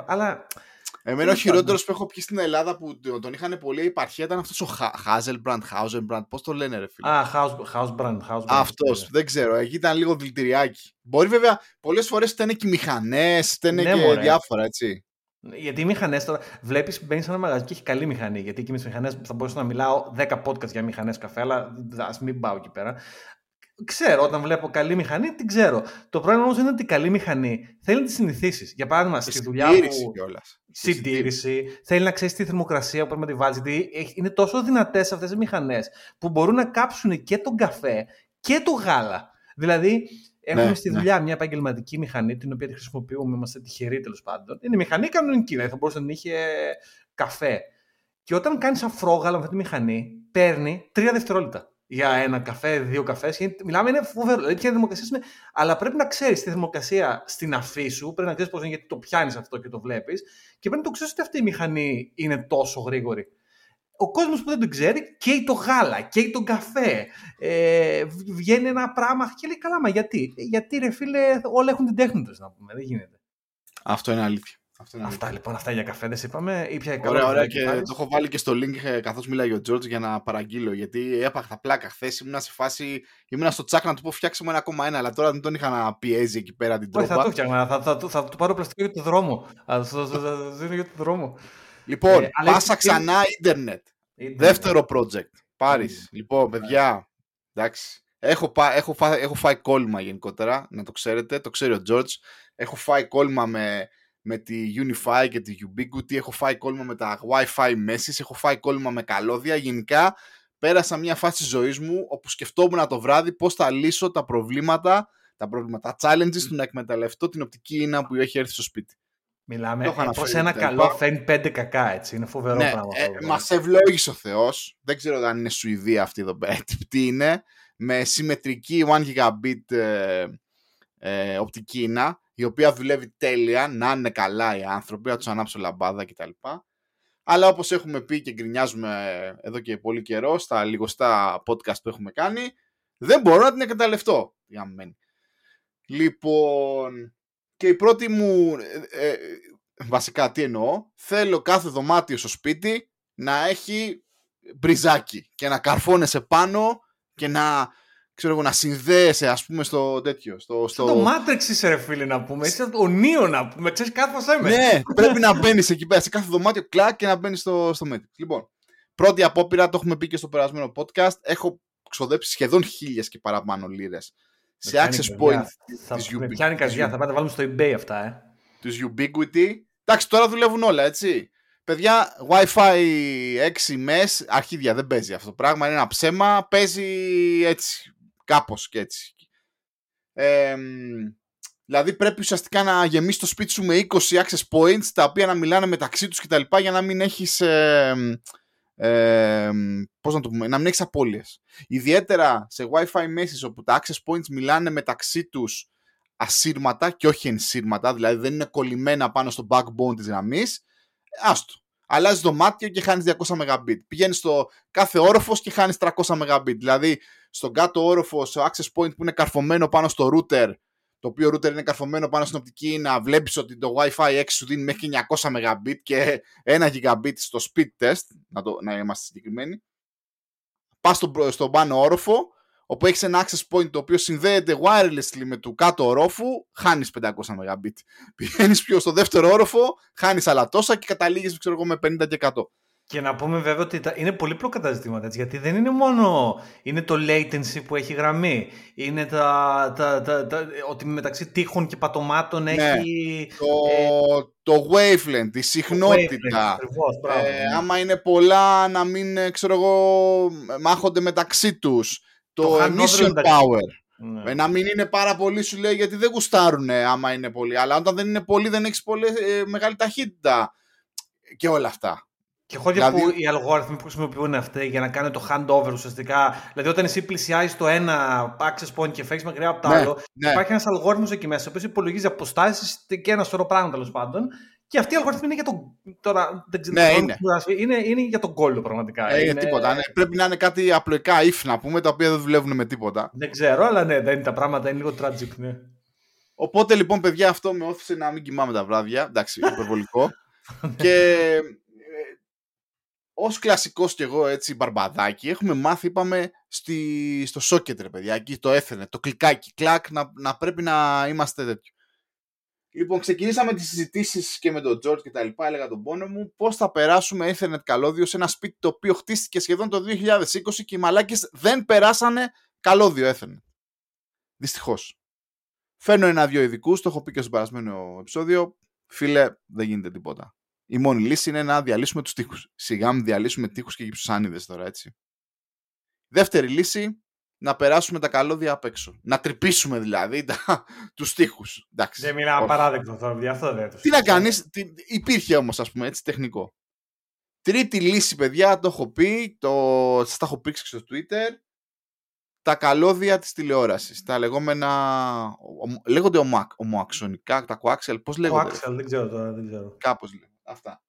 Αλλά Εμένα ο χειρότερος που έχω πιει στην Ελλάδα που τον είχαν πολύ υπαρχία ήταν αυτός ο Hazelbrand, Hazelbrand. Πώς το λένε, ρε φίλε. Α, Hausbrand, Hausbrand. Αυτός, δεν ξέρω. Εκεί ήταν λίγο δηλητηριάκι. Μπορεί βέβαια πολλές φορές ήταν και μηχανές, ήταν ναι, και μωρέ. διάφορα, έτσι. Γιατί οι μηχανές τώρα, βλέπεις, μπαίνεις σε ένα μαγαζί και έχει καλή μηχανή. Γιατί εκεί με τι μηχανές θα μπορούσα να μιλάω 10 podcast για μηχανές καφέ, αλλά ας μην πάω εκεί πέρα. Ξέρω, όταν βλέπω καλή μηχανή, την ξέρω. Το πρόβλημα όμως είναι ότι η καλή μηχανή θέλει να τη συνηθίσεις. Για παράδειγμα, στη δουλειά που. Κιόλας. Συντήρηση. Θέλει να ξέρεις τη θερμοκρασία που πρέπει να τη βάζεις. Γιατί είναι τόσο δυνατές αυτές οι μηχανές που μπορούν να κάψουν και τον καφέ και το γάλα. Δηλαδή, έχουμε ναι, στη ναι. δουλειά ναι. μια επαγγελματική μηχανή, την οποία τη χρησιμοποιούμε, είμαστε τυχεροί τέλος πάντων. Είναι μηχανή κανονική, δηλαδή θα μπορούσε να είχε καφέ. Και όταν κάνεις αφρόγαλα με αυτή τη μηχανή, παίρνει τρία δευτερόλεπτα για ένα καφέ, δύο καφές. Μιλάμε, είναι φοβερό. Δηλαδή, ποια δημοκρασία είναι. Αλλά πρέπει να ξέρεις τη δημοκρασία στην αφή σου. Πρέπει να ξέρεις πώς είναι, γιατί το πιάνεις αυτό και το βλέπεις. Και πρέπει να το ξέρεις ότι αυτή η μηχανή είναι τόσο γρήγορη. Ο κόσμος που δεν το ξέρει καίει το γάλα, καίει τον καφέ. Ε, βγαίνει ένα πράγμα και λέει καλά, μα γιατί. Γιατί ρε φίλε, όλα έχουν την τέχνη τους να πούμε. Δεν γίνεται. Αυτό είναι αλήθεια. Αυτά λοιπόν, αυτά για καφέδες είπαμε. Ή πια ωραία, ωραία. Και το έχω βάλει και στο link ε, καθώς μιλάει ο Τζόρτζ για να παραγγείλω. Γιατί έπαχα πλάκα χθες. Ήμουν σε φάση. Ήμουν στο τσάκ να του πω φτιάξε μου 1,1. Αλλά τώρα δεν τον είχα να πιέζει εκεί πέρα την τρόπα. Όχι, θα το φτιάξω. Θα, θα, θα, θα, του πάρω πλαστικό για το δρόμο. Θα το δίνω για το δρόμο. Λοιπόν, Ε, αλλά πάσα έτσι- ξανά ίντερνετ. Δεύτερο project. Πάρεις. Λοιπόν, παιδιά, εντάξει. Έχω, πά, έχω, φά, έχω φάει κόλλημα γενικότερα, να το ξέρετε. Το ξέρει ο George. Έχω φάει κόλλημα με, με τη Unify και τη Ubiquity. Έχω φάει κόλλημα με τα Wi-Fi Messes. Έχω φάει κόλλημα με καλώδια. Γενικά, πέρασα μια φάση της ζωής μου όπου σκεφτόμουν το βράδυ πώς θα λύσω τα προβλήματα, τα προβλήματα, τα challenges του να εκμεταλλευτώ την οπτική ίνα που έχει έρθει στο σπίτι. Μιλάμε. Το έχω Ε, αναφέρει Πώ ένα τα καλό λοιπά. φέρνει πέντε κακά έτσι. Είναι φοβερό Ναι, πράγμα. ε, αυτό. μας ευλόγησε ο Θεός. Δεν ξέρω αν είναι Σουηδία αυτή εδώ πέρα. Τι είναι. Με συμμετρική 1 gigabit ε, ε, οπτική ίνα, η οποία δουλεύει τέλεια, να είναι καλά οι άνθρωποι, να τους ανάψω λαμπάδα κτλ. Αλλά όπως έχουμε πει και γκρινιάζουμε ε, εδώ και πολύ καιρό στα λιγοστά podcast που έχουμε κάνει, δεν μπορώ να την εκμεταλλευτώ. η γαμμένη. Λοιπόν, και η πρώτη μου, ε, ε, βασικά τι εννοώ, θέλω κάθε δωμάτιο στο σπίτι να έχει μπριζάκι και να καρφώνεσαι πάνω και να, ξέρω εγώ, να συνδέεσαι ας πούμε στο τέτοιο. Στο, στο... Το Matrix είσαι ρε φίλε να πούμε. Είσαι ο Νίο να πούμε. Ξέρεις κάθος με. Ναι, πρέπει να μπαίνεις εκεί πέρα σε κάθε δωμάτιο κλακ και να μπαίνεις στο, στο Matrix. Λοιπόν, πρώτη απόπειρα, το έχουμε πει και στο περασμένο podcast, έχω ξοδέψει σχεδόν χίλιες και παραπάνω λίρες σε πιάνει access καρδιά. point Θα της με Ubiquity. πιάνει καρδιά. Θα πάμε να τα βάλουμε στο eBay αυτά, ε. τους Ubiquity. Εντάξει, τώρα δουλεύουν όλα, έτσι. Παιδιά, Wi-Fi 6 MES, αρχίδια δεν παίζει αυτό το πράγμα, είναι ένα ψέμα, παίζει έτσι, κάπως και έτσι. Ε, δηλαδή πρέπει ουσιαστικά να γεμίσεις το σπίτι σου με 20 access points, τα οποία να μιλάνε μεταξύ τους κτλ. για να μην έχεις... Ε, ε, πώς να το πούμε, να μην έχεις απώλειες. Ιδιαίτερα σε Wi-Fi messes όπου τα access points μιλάνε μεταξύ τους ασύρματα και όχι ενσύρματα, δηλαδή δεν είναι κολλημένα πάνω στο backbone της γραμμής, άστο. Αλλάζεις δωμάτιο και χάνεις 200 Mbit. Πηγαίνεις στο κάθε όροφος και χάνεις 300 Mbit. Δηλαδή, στον κάτω όροφος, στο access point που είναι καρφωμένο πάνω στο router, το οποίο router είναι καρφωμένο πάνω στην οπτική, να βλέπεις ότι το Wi-Fi 6 σου δίνει μέχρι 900 Mbit και 1 Gigabit στο speed test, να, το, να είμαστε συγκεκριμένοι. Πας στον, στον πάνω όροφο, όπου έχεις ένα access point το οποίο συνδέεται wirelessly με του κάτω ορόφου, χάνεις 500 Mbit. Πηγαίνεις πιο στο δεύτερο όροφο, χάνεις άλλα τόσα και καταλήγεις ξέρω εγώ, με 50 και 100. Και να πούμε βέβαια ότι τα- είναι πολύπλοκα τα ζητήματα έτσι, γιατί δεν είναι μόνο είναι το latency που έχει γραμμή. Είναι τα, τα, τα, τα- ότι μεταξύ τείχων και πατωμάτων έχει. Το, το wavelength, η συχνότητα. Ακριβώς, μπράβο. Ε, άμα είναι πολλά να μην, ε, ξέρω εγώ, μάχονται μεταξύ τους. Το, Το handover emission μεταξύ- power. Ναι. Ε, να μην είναι πάρα πολύ σου λέει γιατί δεν γουστάρουν άμα είναι πολύ. Αλλά όταν δεν είναι πολύ δεν έχεις πολύ, ε, μεγάλη ταχύτητα. Και όλα αυτά. Και χώρια Δηλαδή- που οι αλγόριθμοι που χρησιμοποιούν αυτοί για να κάνουν το handover ουσιαστικά. Δηλαδή, όταν εσύ πλησιάζεις το ένα access point και φέρει μακριά από το Ναι, άλλο, ναι. υπάρχει ένας αλγόριθμος εκεί μέσα, ο οποίος υπολογίζει αποστάσεις και ένα σωρό πράγματα τέλος πάντων. Και αυτοί οι αλγόριθμοι είναι για τον. Τώρα δεν ξέρω. Ναι, δεν είναι. ξέρω, είναι. Είναι για τον κόλλο πραγματικά. Ε, είναι τίποτα. Ναι. Πρέπει να είναι κάτι απλοϊκά if να πούμε, τα οποία δεν δουλεύουν με τίποτα. Δεν ξέρω, αλλά ναι, δεν είναι τα πράγματα, είναι λίγο tragic. Ναι. Οπότε λοιπόν, παιδιά, αυτό με όθησε να μην κοιμάμαι τα βράδια. Εντάξει, υπερβολικό. και ε, ως κλασικός κι εγώ έτσι μπαρμπαδάκι έχουμε μάθει είπαμε στη, στο socket ρε παιδιά εκεί το έθενε το κλικάκι κλακ να, να πρέπει να είμαστε τέτοιο Λοιπόν, ξεκινήσαμε τις συζητήσεις και με τον George και τα λοιπά, έλεγα τον πόνο μου, πώς θα περάσουμε Ethernet καλώδιο σε ένα σπίτι το οποίο χτίστηκε σχεδόν το 2020 και οι μαλάκες δεν περάσανε καλώδιο Ethernet. Δυστυχώς. Φέρνω ένα-δυο ειδικούς, το έχω πει και στο περασμένο επεισόδιο. Φίλε, δεν γίνεται τίποτα. Η μόνη λύση είναι να διαλύσουμε τους τείχους. Σιγά μην διαλύσουμε τείχους και γυψουσάνιδες τώρα, έτσι. Δεύτερη λύση, να περάσουμε τα καλώδια απ' έξω. Να τρυπήσουμε δηλαδή τα, τους τείχους. Εντάξει. Δεν μιλάω Όχι. απαράδεκτο τώρα, παιδιά, αυτό δεν το Τι να συζητάω. κάνεις, τι, υπήρχε όμως ας πούμε έτσι τεχνικό. Τρίτη λύση παιδιά, το έχω πει, το, σας τα έχω πει και στο Twitter, τα καλώδια της τηλεόρασης, τα λεγόμενα, ομο- λέγονται ομοακ, ομοαξονικά, τα coaxial, πώς Ο λέγονται, Axel, δεν ξέρω τώρα, δεν ξέρω. κάπως λέγονται, αυτά.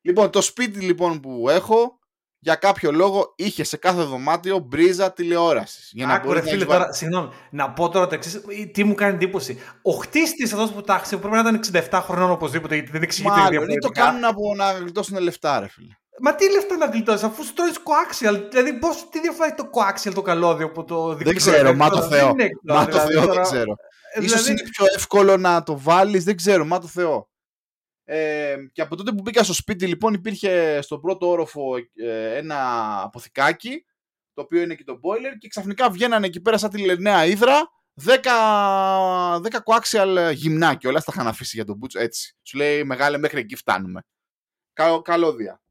Λοιπόν, το σπίτι λοιπόν που έχω, για κάποιο λόγο είχε σε κάθε δωμάτιο μπρίζα τηλεόρασης. Για να Άκου, ρε μπορείς να φίλε, έχεις βάλει- τώρα, συγγνώμη, να πω τώρα το εξής. Τι μου κάνει εντύπωση. Ο χτίστης αυτός που τάξει πρέπει να ήταν 67 χρονών οπωσδήποτε, γιατί δεν εξηγείται Μάλλον, ή το διαφορετικά. κάνουν από να γλιτώσουν λεφτά ρε φίλε. Μα τι λεφτά να γλιτώσεις, αφού στρώει coaxial. Δηλαδή, πώς, τι διαφορά έχει το coaxial το καλώδιο από το Δεν δικτυακό ξέρω, ρεύμα, μα το τώρα, Θεό. δεν είναι εκτός, Μα το δηλαδή, Θεό δεν τώρα- ξέρω. ε, Ίσως δηλαδή, είναι πιο εύκολο να το βάλεις, δεν ξέρω, μα το Θεό. Ε, και από τότε που μπήκα στο σπίτι λοιπόν υπήρχε στον πρώτο όροφο ε, ένα αποθηκάκι το οποίο είναι και το boiler και ξαφνικά βγαίνανε εκεί πέρα σαν τη λενέα ύδρα 10, 10 coaxial γυμνά και όλα τα είχαν αφήσει για τον Butch έτσι. Σου λέει μεγάλε μέχρι εκεί φτάνουμε. Κα, καλώδια.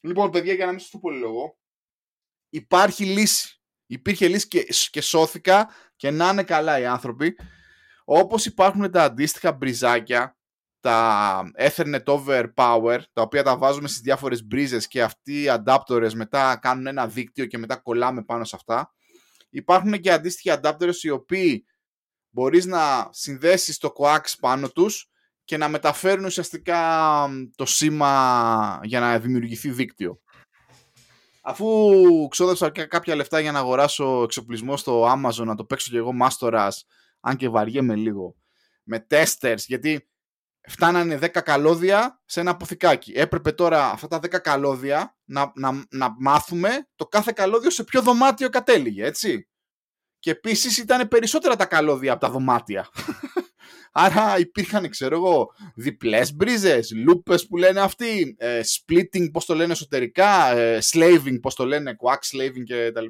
Λοιπόν παιδιά για να μην σας το πολύ λόγο υπάρχει λύση. Υπήρχε λύση και, και σώθηκα και να είναι καλά οι άνθρωποι. Όπως υπάρχουν τα αντίστοιχα μπριζάκια τα Ethernet over power, τα οποία τα βάζουμε στις διάφορες μπρίζες και αυτοί οι adapters μετά κάνουν ένα δίκτυο και μετά κολλάμε πάνω σε αυτά. Υπάρχουν και αντίστοιχοι adapters οι οποίοι μπορείς να συνδέσεις το coax πάνω τους και να μεταφέρουν ουσιαστικά το σήμα για να δημιουργηθεί δίκτυο. Αφού ξόδεψα κάποια λεφτά για να αγοράσω εξοπλισμό στο Amazon, να το παίξω και εγώ μάστορας, αν και βαριέμαι λίγο, με testers, γιατί φτάνανε 10 καλώδια σε ένα αποθηκάκι. Έπρεπε τώρα αυτά τα 10 καλώδια να, να, να μάθουμε το κάθε καλώδιο σε ποιο δωμάτιο κατέληγε, έτσι. Και επίσης ήταν περισσότερα τα καλώδια από τα δωμάτια. Άρα υπήρχαν, ξέρω εγώ, διπλές μπρίζες, λούπες που λένε αυτοί, ε, splitting, πώς το λένε εσωτερικά, ε, slaving, πώς το λένε, quack slaving κτλ.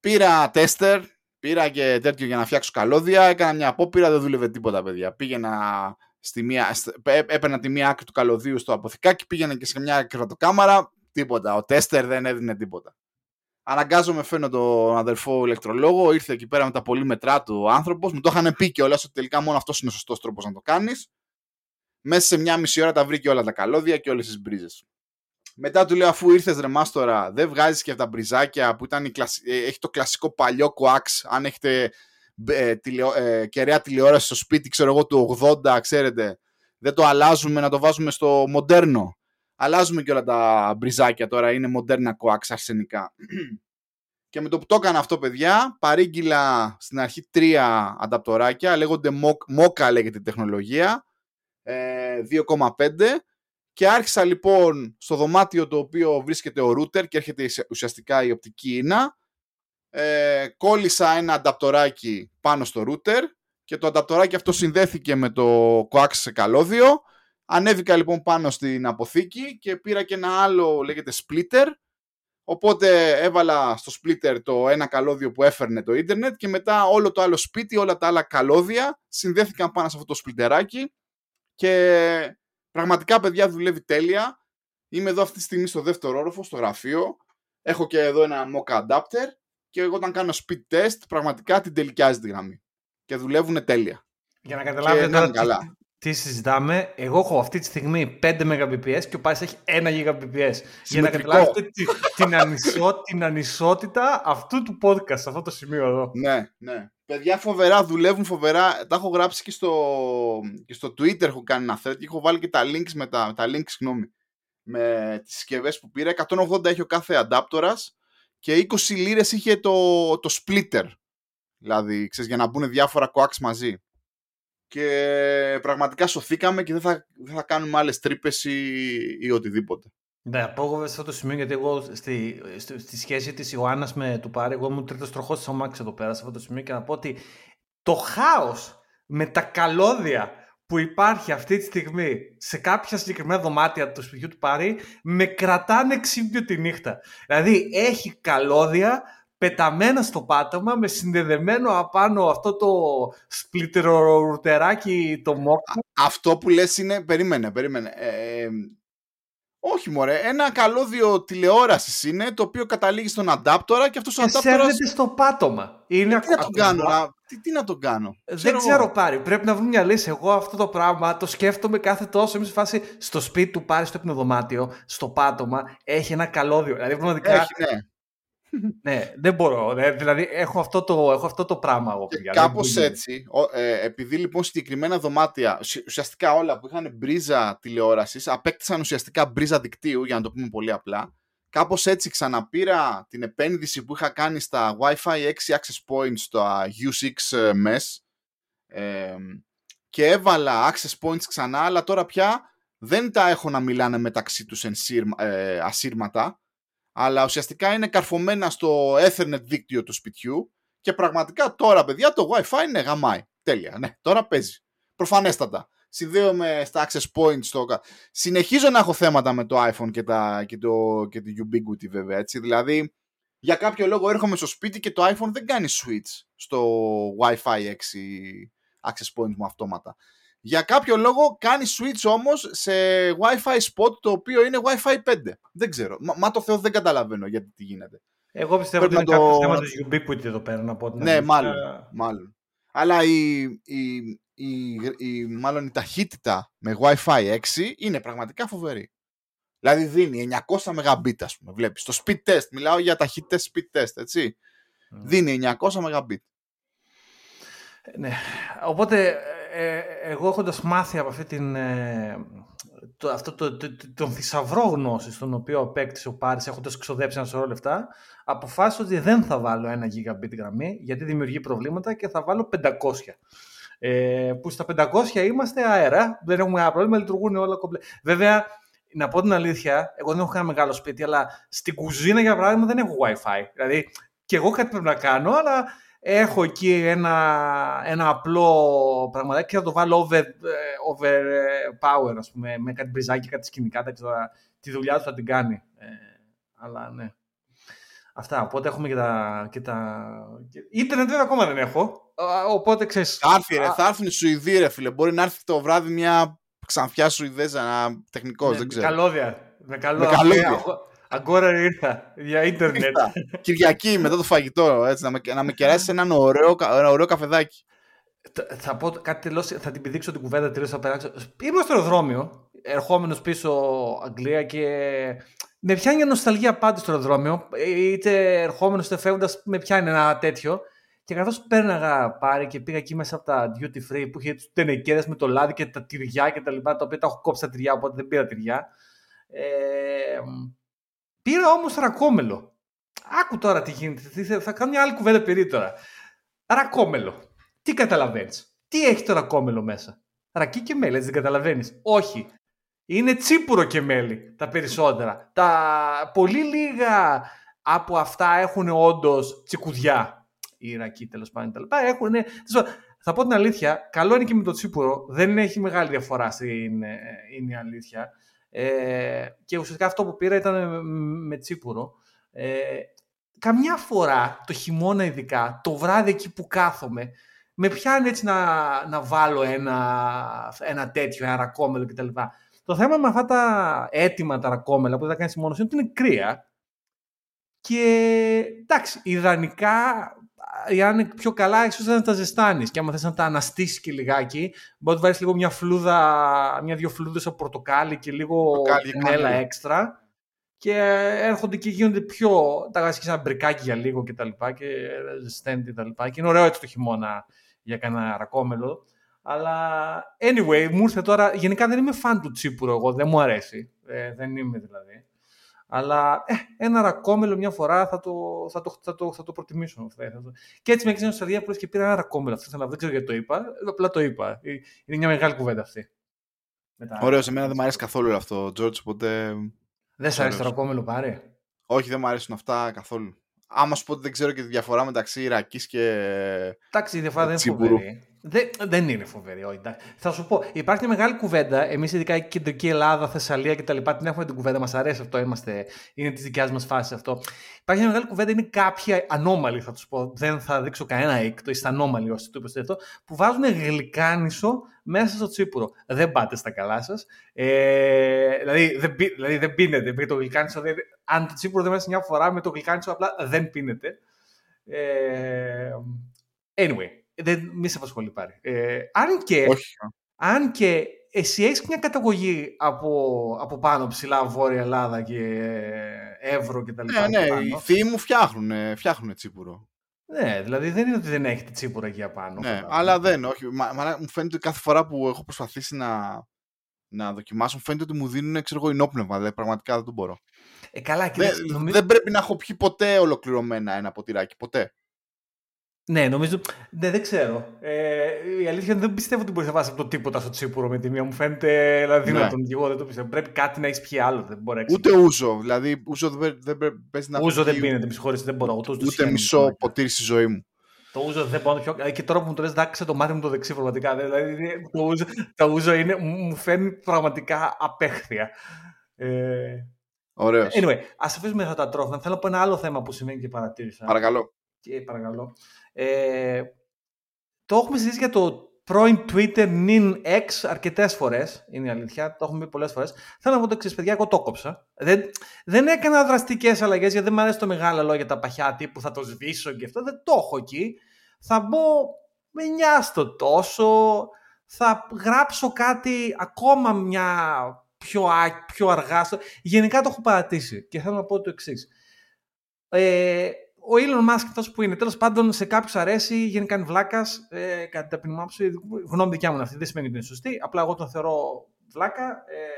Πήρα τέστερ, Πήρα και τέτοιο για να φτιάξω καλώδια. Έκανα μια απόπειρα, δεν δούλευε τίποτα, παιδιά. Πήγαινα στη μία, έπαιρνα τη μία άκρη του καλωδίου στο αποθηκάκι, πήγαινα και σε μια κρατοκάμαρα. Τίποτα. Ο τέστερ δεν έδινε τίποτα. Αναγκάζομαι, φαίνω τον αδερφό ηλεκτρολόγο. Ήρθε εκεί πέρα με τα πολύ μετρά του άνθρωπος. Μου το είχαν πει και όλα ότι τελικά μόνο αυτός είναι ο σωστός τρόπος να το κάνεις. Μέσα σε μια μισή ώρα τα βρήκε όλα τα καλώδια και όλες τις μπρίζες. Μετά του λέω αφού ήρθες ρε μάστορα δεν βγάζεις και τα μπριζάκια που ήταν η ε, έχει το κλασικό παλιό coax αν έχετε ε, τηλεο... ε, κεραία τηλεόραση στο σπίτι ξέρω εγώ του 80 ξέρετε δεν το αλλάζουμε να το βάζουμε στο μοντέρνο. Αλλάζουμε και όλα τα μπριζάκια τώρα είναι μοντέρνα coax αρσενικά. Και με το που το έκανα αυτό παιδιά παρήγγειλα στην αρχή τρία ανταπτοράκια λέγονται MOCA λέγεται η τεχνολογία 2,5 ε, και άρχισα λοιπόν στο δωμάτιο το οποίο βρίσκεται ο router και έρχεται ουσιαστικά η οπτική ίνα. Ε, κόλλησα ένα ανταπτοράκι πάνω στο router και το ανταπτοράκι αυτό συνδέθηκε με το coax σε καλώδιο. Ανέβηκα λοιπόν πάνω στην αποθήκη και πήρα και ένα άλλο λέγεται splitter. Οπότε έβαλα στο splitter το ένα καλώδιο που έφερνε το ίντερνετ και μετά όλο το άλλο σπίτι, όλα τα άλλα καλώδια συνδέθηκαν πάνω σε αυτό το splitterάκι και Πραγματικά, παιδιά, δουλεύει τέλεια. Είμαι εδώ αυτή τη στιγμή στο δεύτερο όροφο, στο γραφείο. Έχω και εδώ ένα mock adapter και εγώ όταν κάνω speed test, πραγματικά την τελικιάζει τη γραμμή. Και δουλεύουν τέλεια. Για να καταλάβετε τώρα καλά. Τι συζητάμε, εγώ έχω αυτή τη στιγμή 5 Mbps και ο Πάσης έχει 1 Gbps. Για να καταλάβετε την, ανισό, την ανισότητα αυτού του podcast, σε αυτό το σημείο εδώ. Ναι, ναι. Παιδιά φοβερά, δουλεύουν φοβερά. Τα έχω γράψει και στο, και στο Twitter έχω κάνει ένα thread και έχω βάλει και τα links με τα, τα links, συγγνώμη, με τις συσκευές που πήρα. 180 έχει ο κάθε αντάπτορας και 20 λίρες είχε το, το splitter. Δηλαδή, ξέρεις, για να μπουν διάφορα coax μαζί. Και πραγματικά σωθήκαμε και δεν θα, δεν θα κάνουμε άλλες τρύπες ή, ή οτιδήποτε. Ναι, απόγοβε σε αυτό το σημείο γιατί εγώ στη, στη, στη σχέση της Ιωάννας με του Πάρη, εγώ ήμουν τρίτος τροχός της Ομάξ εδώ πέρα σε αυτό το σημείο και να πω ότι το χάος με τα καλώδια που υπάρχει αυτή τη στιγμή σε κάποια συγκεκριμένα δωμάτια του σπιτιού του Πάρη με κρατάνε ξύπνιο τη νύχτα. Δηλαδή έχει καλώδια πεταμένα στο πάτωμα με συνδεδεμένο απάνω αυτό το σπλιτερορουτεράκι το μόκο. Αυτό που λες είναι, περίμενε, περίμενε. Ε, ε όχι μωρέ, ένα καλώδιο τηλεόρασης είναι το οποίο καταλήγει στον αντάπτορα και αυτός ο αντάπτορα. στο πάτωμα. Είναι ε, τι, να τον κάνω, να... τι, τι να τον κάνω. Δεν ξέρω, πάρει. Πρέπει να βρούμε μια λύση. Εγώ αυτό το πράγμα το σκέφτομαι κάθε τόσο. Είμαι σε φάση στο σπίτι του πάρει στο υπνοδωμάτιο, στο πάτωμα, έχει ένα καλώδιο. Δηλαδή, πραγματικά. Έχει, ναι ναι, δεν μπορώ. Δηλαδή, έχω αυτό το, έχω αυτό το πράγμα εγώ. Κάπως έτσι, ε, επειδή λοιπόν συγκεκριμένα δωμάτια, ουσιαστικά όλα που είχαν μπρίζα τηλεόρασης, απέκτησαν ουσιαστικά μπρίζα δικτύου, για να το πούμε πολύ απλά. Κάπως έτσι ξαναπήρα την επένδυση που είχα κάνει στα Wi-Fi 6 access points, στα U6 ε, MES, ε, και έβαλα access points ξανά, αλλά τώρα πια δεν τα έχω να μιλάνε μεταξύ τους ε, ασύρματα, αλλά ουσιαστικά είναι καρφωμένα στο Ethernet δίκτυο του σπιτιού και πραγματικά τώρα, παιδιά, το Wi-Fi είναι γαμάει. Τέλεια, ναι, τώρα παίζει. Προφανέστατα. συνδέομαι στα access points. Στο... Συνεχίζω να έχω θέματα με το iPhone και, τα, και, το, και το Ubiquiti βέβαια. Έτσι. Δηλαδή, για κάποιο λόγο έρχομαι στο σπίτι και το iPhone δεν κάνει switch στο Wi-Fi 6 access point μου αυτόματα. Για κάποιο λόγο κάνει switch όμως σε Wi-Fi spot το οποίο είναι Wi-Fi 5. Δεν ξέρω. Μα, μα το Θεό δεν καταλαβαίνω γιατί τι γίνεται. Εγώ πιστεύω ότι είναι το... κάποιο θέμα του Ubiquiti εδώ πέρα να πω. Ναι, μάλλον, μάλλον. Αλλά η, η, η, η, μάλλον η ταχύτητα με Wi-Fi 6 είναι πραγματικά φοβερή. Δηλαδή δίνει 900 Mbit, ας πούμε, βλέπεις. Το speed test, μιλάω για ταχύτητες speed test, έτσι. Mm. Δίνει 900 Mbit. Ναι, οπότε ε, εγώ έχοντας μάθει από αυτή την, ε, το, αυτό το, το, το, τον θησαυρό γνώση στον οποίο απέκτησε ο Πάρης έχοντας ξοδέψει ένα σωρό λεφτά, αποφάσισα ότι δεν θα βάλω ένα gigabit γραμμή γιατί δημιουργεί προβλήματα και θα βάλω 500. Ε, που στα 500 είμαστε αέρα, δεν έχουμε ένα πρόβλημα, λειτουργούν όλα κομπλέ. Βέβαια, να πω την αλήθεια, εγώ δεν έχω κανένα μεγάλο σπίτι, αλλά στην κουζίνα για παράδειγμα δεν έχω WiFi. Δηλαδή, και εγώ κάτι πρέπει να κάνω, αλλά έχω εκεί ένα, ένα απλό πραγματάκι και θα το βάλω over, ε, over ε, power, ας πούμε, με κάτι μπριζάκι, κάτι σκηνικά, δεν ξέρω, τη δουλειά του θα την κάνει. Ε, αλλά ναι. Αυτά, οπότε έχουμε και τα... Και τα... Ίντερνετ βέβαια ακόμα δεν έχω, οπότε ξέρεις... Θα έρθει, ρε, θα έρθουν οι Σουηδοί, ρε φίλε. Μπορεί να έρθει το βράδυ μια ξανθιά Σουηδέζα, ένα τεχνικός, ναι, δεν ξέρω. Με καλώδια. Με καλώδια. Αγκόρα ήρθα για ίντερνετ. Κυριακή μετά το φαγητό, έτσι, να με, να με κεράσει έναν ωραίο, ένα ωραίο καφεδάκι. Θα πω κάτι τελώς, θα την πηδήξω την κουβέντα τελείως θα περάσω. Είμαι στο αεροδρόμιο, ερχόμενος πίσω Αγγλία και με πιάνει μια νοσταλγία πάντα στο αεροδρόμιο. Είτε ερχόμενος είτε φεύγοντας, με πιάνει ένα τέτοιο. Και καθώς πέρναγα πάρει και πήγα εκεί μέσα από τα duty free που είχε του τενεκέδε με το λάδι και τα τυριά και τα λοιπά, τα οποία τα έχω κόψει τα τυριά, οπότε δεν πήρα τυριά. Ε, Πήρα όμως ρακόμελο. Άκου τώρα τι γίνεται. Θα κάνω μια άλλη κουβέντα περί τώρα. Ρακόμελο. Τι καταλαβαίνεις; Τι έχει το ρακόμελο μέσα; Ρακί και μέλι, έτσι δεν καταλαβαίνεις; Όχι. Είναι τσίπουρο και μέλι τα περισσότερα. Τα πολύ λίγα από αυτά έχουν όντως τσικουδιά. Οι ρακί τέλος πάντων. Έχουν... Θα πω την αλήθεια, καλό είναι και με το τσίπουρο. Δεν έχει μεγάλη διαφορά στην ε, είναι η αλήθεια. Ε, και ουσιαστικά αυτό που πήρα ήταν με τσίπουρο. Ε, καμιά φορά, το χειμώνα ειδικά, το βράδυ εκεί που κάθομαι, με πιάνει έτσι να, να βάλω ένα, ένα τέτοιο, ένα ρακόμελο κτλ. Το θέμα με αυτά τα έτοιμα τα ρακόμελα που δεν θα κάνεις μόνος είναι ότι είναι κρύα. Και εντάξει, ιδανικά αν είναι πιο καλά, ίσως να τα ζεστάνεις. Και άμα θες να τα αναστήσεις και λιγάκι, μπορεί να βάλεις λίγο μια φλούδα, μια-δυο φλούδες από πορτοκάλι και λίγο νέλα έξτρα. Και έρχονται και γίνονται πιο. Τα βάζεις ένα μπρικάκι για λίγο και τα λοιπά. Και ζεσταίνει και τα λοιπά. Και είναι ωραίο έτσι το χειμώνα για κανένα ρακόμελο. Αλλά anyway, μου ήρθε τώρα. Γενικά δεν είμαι φαν του τσίπουρου εγώ. Δεν μου αρέσει. Ε, δεν είμαι δηλαδή. Αλλά ε, ένα ρακόμελο μια φορά θα το, θα το, θα το, θα το προτιμήσω. Και έτσι με έκανε νοσταλγία που και πήρα ένα ρακόμελο. Αυτό δεν ξέρω γιατί το είπα. Απλά το είπα. Ε, είναι μια μεγάλη κουβέντα αυτή. Ωραίος, σε μένα δεν μου αρέσει καθόλου αυτό, George, οπότε. Δεν σε αρέσει το ρακόμελο, πάρε. Όχι, δεν μου αρέσουν αυτά καθόλου. Άμα σου πω ότι δεν ξέρω και τη διαφορά μεταξύ Ιρακής και. Εντάξει, η διαφορά δεν είναι φοβερή. Δεν, δεν είναι φοβερή, όχι. Θα σου πω, υπάρχει μια μεγάλη κουβέντα. Εμείς, ειδικά η κεντρική Ελλάδα, Θεσσαλία κτλ., την έχουμε την κουβέντα. Μας αρέσει αυτό, είμαστε, είναι της δικιάς μας φάσης αυτό. Υπάρχει μια μεγάλη κουβέντα, είναι κάποιοι ανώμαλοι, θα τους πω. Δεν θα δείξω κανένα έκτο, είστε ανώμαλοι όσοι το είπατε αυτό, που βάζουν γλυκάνισο μέσα στο τσίπουρο. Δεν πάτε στα καλά σας. Ε, δηλαδή, δεν, δηλαδή, δεν πίνετε με το γλυκάνισο. Δηλαδή, αν το τσίπουρο δεν μέσα μια φορά, με το γλυκάνισο απλά δεν πίνετε. Ε, anyway, δεν μη σε απασχολεί πάρει. Ε, αν, και, αν και εσύ έχεις μια καταγωγή από, από πάνω ψηλά Βόρεια Ελλάδα και Εύρο και τα λοιπά. Ναι, ναι, οι θείοι μου φτιάχνουν, φτιάχνουν τσίπουρο. Ναι, δηλαδή δεν είναι ότι δεν έχετε τσίπουρα εκεί απάνω. Ναι, αλλά δεν, όχι. Μα, μα, μου φαίνεται ότι κάθε φορά που έχω προσπαθήσει να, να δοκιμάσω, μου φαίνεται ότι μου δίνουν ξέρω εγώ ενόπνευμα. Δηλαδή πραγματικά δεν το μπορώ. Ε, καλά, δεν, νομίζω... δεν πρέπει να έχω πιει ποτέ ολοκληρωμένα ένα ποτηράκι. Ποτέ. Ναι, νομίζω. Ναι, δεν ξέρω. Ε, η αλήθεια είναι δεν πιστεύω ότι μπορείς να βάσει από το τίποτα στο τσίπουρο με τη μία. Μου φαίνεται δηλαδή, ναι. δυνατόν. Εγώ δεν το πιστεύω. Πρέπει κάτι να έχεις πιει άλλο. Δεν μπορεί Ούτε ούζο. Δηλαδή, ούζο δεν, δεν παίζει να Ούζο δεν πίνεται, με συγχωρείτε, δεν μπορώ. Ούτε, ούτε μισό ποτήρι στη ζωή μου. Το ούζο δεν μπορώ πιο. Και τώρα που μου το λες, δάκρυσε το μάτι μου το δεξί πραγματικά. Δηλαδή, το ούζο, το ούζο είναι, μου φαίνει πραγματικά απέχθεια. Ε... Ωραίος. Anyway, ας αφήσουμε αυτά τα τρόφιμα. Θέλω να πω ένα άλλο θέμα που σημαίνει και παρατήρησα. Παρακαλώ. Και παρακαλώ. Ε, το έχουμε συζητήσει για το πρώην Twitter νυν X αρκετές φορές. Είναι η αλήθεια. Το έχουμε πει πολλές φορές. Θέλω να πω το εξής, παιδιά. Εγώ το κόψα. Δεν, δεν έκανα δραστικές αλλαγές γιατί δεν μου αρέσει το μεγάλο λόγο για τα παχιά τύπου θα το σβήσω και αυτό. Δεν το έχω εκεί. Θα μπω με νοιάστο τόσο. Θα γράψω κάτι ακόμα μια πιο, πιο αργά. Γενικά το έχω παρατήσει και θέλω να πω το εξής. Ε, ο Elon Musk αυτός που είναι. Τέλος πάντων, σε κάποιους αρέσει, γενικά είναι βλάκας. Ε, κατά την ταπεινή μου γνώμη δικιά μου είναι αυτή. Δεν σημαίνει ότι είναι σωστή. Απλά εγώ τον θεωρώ βλάκα. Ε,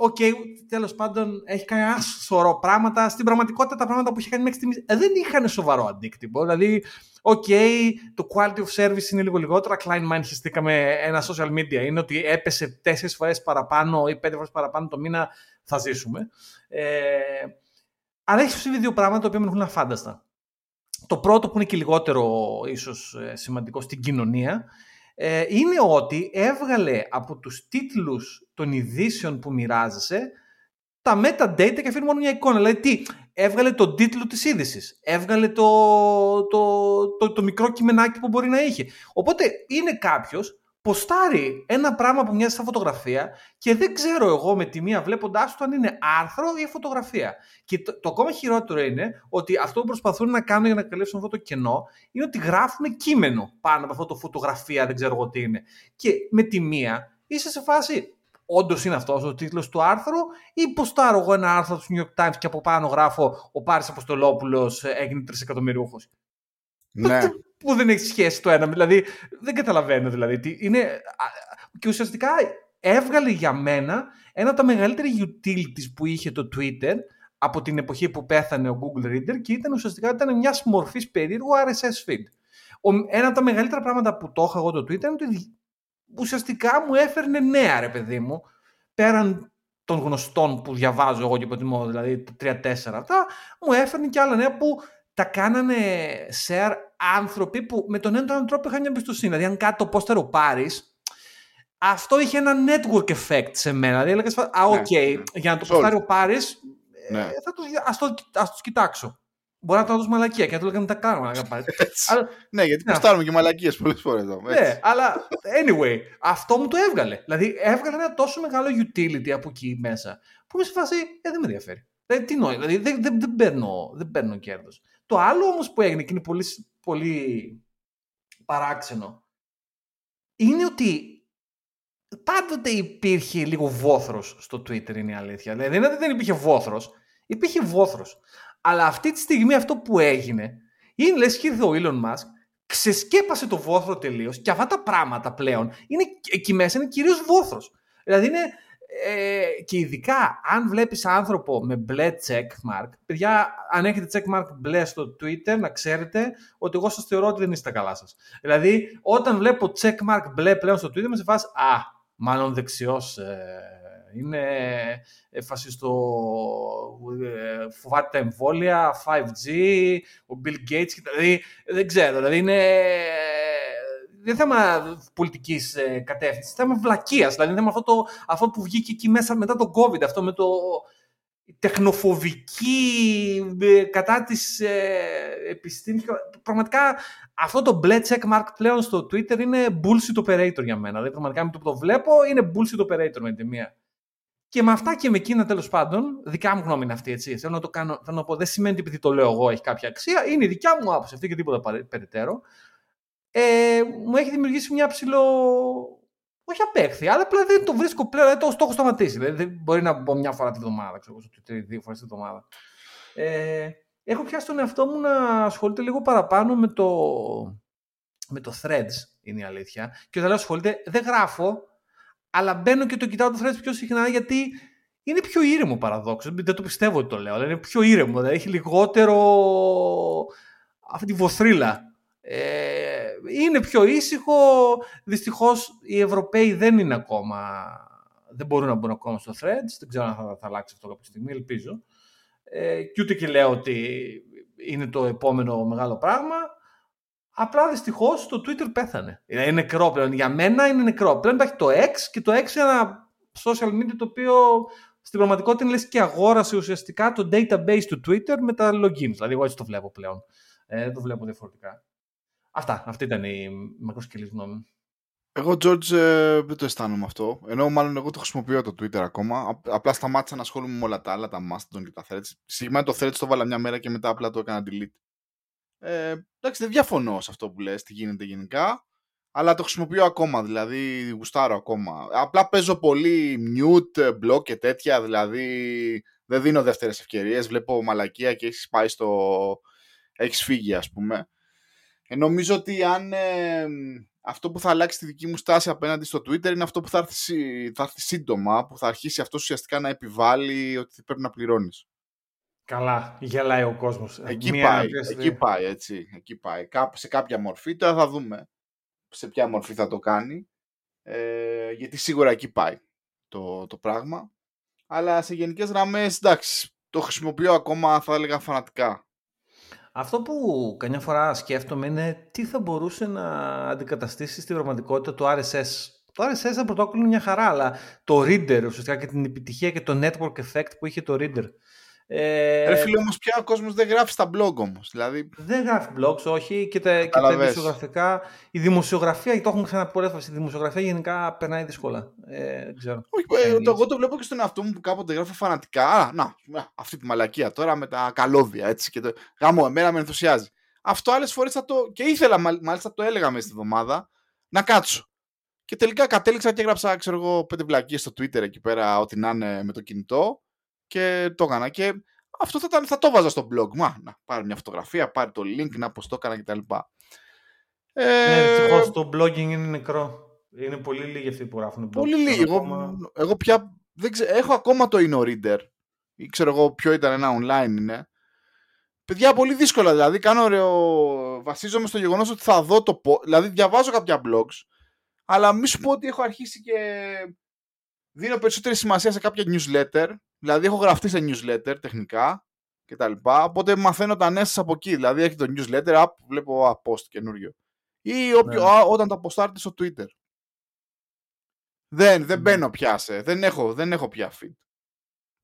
OK, okay, τέλος πάντων έχει κάνει ένα σωρό πράγματα. Στην πραγματικότητα τα πράγματα που είχε κάνει μέχρι στιγμής ε, δεν είχαν σοβαρό αντίκτυπο. Δηλαδή, OK, okay, το quality of service είναι λίγο λιγότερο. κλάιν μάιν χεστήκαμε ένα social media. Είναι ότι έπεσε τέσσερις φορές παραπάνω ή πέντε φορές παραπάνω το μήνα, θα ζήσουμε. Ε, αλλά έχει συμβεί δύο πράγματα τα οποία με έχουν αφάνταστα. Το πρώτο που είναι και λιγότερο ίσως ε, σημαντικό στην κοινωνία ε, είναι ότι έβγαλε από τους τίτλους των ειδήσεων που μοιράζεσαι τα metadata και αφήνει μόνο μια εικόνα. Δηλαδή τι, έβγαλε τον τίτλο της είδησης, έβγαλε το, το, το, το, μικρό κειμενάκι που μπορεί να είχε. Οπότε είναι κάποιος ποστάρει ένα πράγμα που μοιάζει σαν φωτογραφία και δεν ξέρω εγώ με τη μία βλέποντάς το αν είναι άρθρο ή φωτογραφία. Και το, το ακόμα χειρότερο είναι ότι αυτό που προσπαθούν να κάνουν για να καλύψουν αυτό το κενό είναι ότι γράφουν κείμενο πάνω από αυτό το φωτογραφία, δεν ξέρω εγώ τι είναι. Και με τη μία είσαι σε φάση, όντως είναι αυτός ο τίτλος του άρθρου, ή ποστάρω εγώ ένα άρθρο του New York Times και από πάνω γράφω Ο Πάρης Αποστολόπουλος έγινε τρισεκατομμυρίουχο. Ναι που δεν έχει σχέση το ένα. Δηλαδή, δεν καταλαβαίνω δηλαδή. Τι είναι... Και ουσιαστικά έβγαλε για μένα ένα από τα μεγαλύτερα utilities που είχε το Twitter από την εποχή που πέθανε ο Google Reader και ήταν ουσιαστικά ήταν μιας μορφής περίεργου RSS feed. ένα από τα μεγαλύτερα πράγματα που το είχα εγώ το Twitter είναι ότι ουσιαστικά μου έφερνε νέα ρε παιδί μου πέραν των γνωστών που διαβάζω εγώ και υποτιμώ, δηλαδή τα 3-4 αυτά, μου έφερνε και άλλα νέα που τα κάνανε share άνθρωποι που με τον έναν τρόπο είχαν μια εμπιστοσύνη. Δηλαδή, αν κάτι το πόστερο πάρεις, αυτό είχε ένα network effect σε μένα. Δηλαδή, έλεγα, Α, ναι, OK, okay, ναι. για να το ποστάρει ο Πάρη, ε, ναι. θα το, ας, το, ας το κοιτάξω. Μπορεί να το δώσω μαλακία και να το λέγαμε τα κάνουμε. ναι, γιατί ναι. ποστάρουμε και μαλακίες πολλές φορές εδώ. Ναι, αλλά anyway, αυτό μου το έβγαλε. Δηλαδή, έβγαλε ένα τόσο μεγάλο utility από εκεί μέσα που είμαι σε φάση, ε, δεν με ενδιαφέρει. Δηλαδή, τι νόημα, δηλαδή δεν, δεν, δεν, παίρνω, δεν παίρνω κέρδος. Το άλλο όμως που έγινε και είναι πολύ, πολύ παράξενο είναι ότι πάντοτε υπήρχε λίγο βόθρος στο Twitter είναι η αλήθεια. Δηλαδή δεν είναι ότι δεν υπήρχε βόθρος, υπήρχε βόθρος. Αλλά αυτή τη στιγμή αυτό που έγινε είναι λες και ήρθε ο Elon Musk, ξεσκέπασε το βόθρο τελείως και αυτά τα πράγματα πλέον είναι, εκεί μέσα είναι κυρίως βόθρος. Δηλαδή είναι ε, και ειδικά αν βλέπεις άνθρωπο με μπλε checkmark, παιδιά, αν έχετε checkmark μπλε στο Twitter, να ξέρετε ότι εγώ σας θεωρώ ότι δεν είστε καλά σας. Δηλαδή, όταν βλέπω checkmark μπλε πλέον στο Twitter, με σε φάση, α, μάλλον δεξιός, ε, είναι ε, φασιστο, ε, φοβάται τα εμβόλια, 5G, ο Bill Gates, δηλαδή, δεν ξέρω, δηλαδή είναι δεν θέμα πολιτικής ε, κατεύθυνσης, θέμα βλακείας. Δηλαδή, θέμα αυτό, το, αυτό που βγήκε εκεί μέσα μετά το COVID, αυτό με το τεχνοφοβική ε, κατά της ε, επιστήμης. Πραγματικά αυτό το μπλε check mark πλέον στο Twitter είναι bullshit operator για μένα. Δηλαδή πραγματικά με το που το βλέπω είναι bullshit operator με τη μία. Και με αυτά και με εκείνα τέλος πάντων, δικά μου γνώμη είναι αυτή. Έτσι. Θέλω να το κάνω, θέλω να πω, δεν σημαίνει ότι επειδή το λέω εγώ έχει κάποια αξία. Είναι η δικιά μου άποψη αυτή και τίποτα περαιτέρω ε, μου έχει δημιουργήσει μια ψηλό. Όχι απέχθεια, αλλά απλά δεν το βρίσκω πλέον. Δεν το, το έχω σταματήσει. Δηλαδή, δεν μπορεί να μπω μια φορά τη βδομάδα, ξέρω εγώ, δύο φορές τη βδομάδα. Ε, έχω πιάσει τον εαυτό μου να ασχολείται λίγο παραπάνω με το, με το threads, είναι η αλήθεια. Και όταν λέω ασχολείται, δεν γράφω, αλλά μπαίνω και το κοιτάω το threads πιο συχνά γιατί είναι πιο ήρεμο παραδόξως. Δεν το πιστεύω ότι το λέω, αλλά είναι πιο ήρεμο. Δηλαδή έχει λιγότερο αυτή τη βοθρίλα ε, είναι πιο ήσυχο. Δυστυχώς οι Ευρωπαίοι δεν είναι ακόμα, δεν μπορούν να μπουν ακόμα στο Threads. Δεν ξέρω αν θα, θα αλλάξει αυτό κάποια στιγμή, ελπίζω. Ε, και ούτε και λέω ότι είναι το επόμενο μεγάλο πράγμα. Απλά δυστυχώς το Twitter πέθανε. Είναι νεκρό πλέον. Για μένα είναι νεκρό. Πλέον υπάρχει το X και το X είναι ένα social media το οποίο στην πραγματικότητα είναι λες και αγόρασε ουσιαστικά το database του Twitter με τα logins. Δηλαδή, εγώ έτσι το βλέπω πλέον. Ε, δεν το βλέπω διαφορετικά. Αυτά. Αυτή ήταν η μακροσκελή γνώμη. Εγώ, George, ε, δεν το αισθάνομαι αυτό. Ενώ μάλλον εγώ το χρησιμοποιώ το Twitter ακόμα. Απλά σταμάτησα να ασχολούμαι με όλα τα άλλα, τα Mastodon και τα Threads. Συγκεκριμένα το Threads το βάλα μια μέρα και μετά απλά το έκανα delete. Ε, εντάξει, δεν διαφωνώ σε αυτό που λες, τι γίνεται γενικά. Αλλά το χρησιμοποιώ ακόμα, δηλαδή γουστάρω ακόμα. Απλά παίζω πολύ mute, block και τέτοια, δηλαδή δεν δίνω δεύτερες ευκαιρίες. Βλέπω μαλακία και έχεις πάει στο... Έχεις φύγει, ας πούμε. Ε, νομίζω ότι αν ε, αυτό που θα αλλάξει τη δική μου στάση απέναντι στο Twitter είναι αυτό που θα έρθει, θα έρθει σύντομα, που θα αρχίσει αυτό ουσιαστικά να επιβάλλει ότι πρέπει να πληρώνεις. Καλά, γελάει ο κόσμος. Εκεί Μία πάει, εκεί πάει, έτσι. Εκεί πάει. Σε κάποια μορφή, τώρα θα δούμε σε ποια μορφή θα το κάνει. Ε, γιατί σίγουρα εκεί πάει το, το πράγμα. Αλλά σε γενικές γραμμές, εντάξει, το χρησιμοποιώ ακόμα, θα έλεγα, φανατικά. Αυτό που καμιά φορά σκέφτομαι είναι τι θα μπορούσε να αντικαταστήσει στην πραγματικότητα το RSS. Το RSS ήταν πρωτόκολλο μια χαρά, αλλά το Reader ουσιαστικά και την επιτυχία και το network effect που είχε το Reader. Ε, Ρε φίλε, όμως πια ο κόσμος δεν γράφει στα blog όμως. Δηλαδή... Δεν γράφει blogs, όχι. Και τα, και τα δημοσιογραφικά. Η δημοσιογραφία, το έχουμε ξαναπεί πολλές φορές, η δημοσιογραφία γενικά περνάει δύσκολα. Ε, δεν ξέρω. Όχι, ε, το, εγώ το βλέπω και στον εαυτό μου που κάποτε γράφω φανατικά. Α, να, αυτή τη μαλακία τώρα με τα καλώδια. Έτσι, και το... Γάμο, εμένα με ενθουσιάζει. Αυτό άλλες φορές θα το. και ήθελα, μάλιστα το έλεγα μέσα στη εβδομάδα, να κάτσω. Και τελικά κατέληξα και έγραψα, ξέρω εγώ, πέντε βλακίες στο Twitter εκεί πέρα, ό,τι να είναι με το κινητό και το έκανα. Και αυτό θα, ήταν, θα το βάζα στο blog. Μα, να πάρει μια φωτογραφία, πάρει το link, να πώ το έκανα κτλ. Ε, ναι, το blogging είναι νεκρό. Είναι πολύ λίγοι αυτοί που γράφουν. Πολύ λίγοι. Εγώ, εγώ πια δεν ξέρω, έχω ακόμα το InnoReader. Ή ξέρω εγώ ποιο ήταν ένα online είναι. Παιδιά, πολύ δύσκολα δηλαδή. Κάνω ωραίο... Βασίζομαι στο γεγονός ότι θα δω το. Δηλαδή, διαβάζω κάποια blogs, αλλά μη σου πω ότι έχω αρχίσει και δίνω περισσότερη σημασία σε κάποια newsletter Δηλαδή έχω γραφτεί σε newsletter τεχνικά και τα λοιπά, οπότε μαθαίνω τα νέα από εκεί. Δηλαδή έχει το newsletter, app, βλέπω a, post καινούριο. Ή όποιο, ναι. όταν το αποστάρετε στο Twitter. Δεν, δεν ναι. μπαίνω πια σε, δεν έχω, δεν έχω πια feed.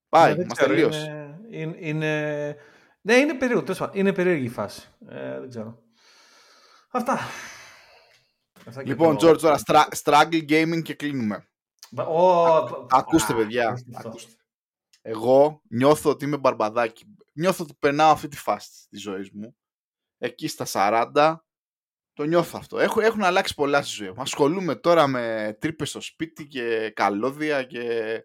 Πάει, ναι, μας τελείωσε. Είναι, είναι, ναι, είναι περίεργο, είναι περίεργη η φάση. Ε, δεν ξέρω. Αυτά. Αυτά λοιπόν, George, τώρα struggle gaming και κλείνουμε. Oh, ακούστε, παιδιά. Ακούστε εγώ νιώθω ότι είμαι μπαρμπαδάκι. Νιώθω ότι περνάω αυτή τη φάση της ζωής μου. Εκεί στα 40 το νιώθω αυτό. Έχω, έχουν αλλάξει πολλά στη ζωή μου. Ασχολούμαι τώρα με τρύπες στο σπίτι και καλώδια και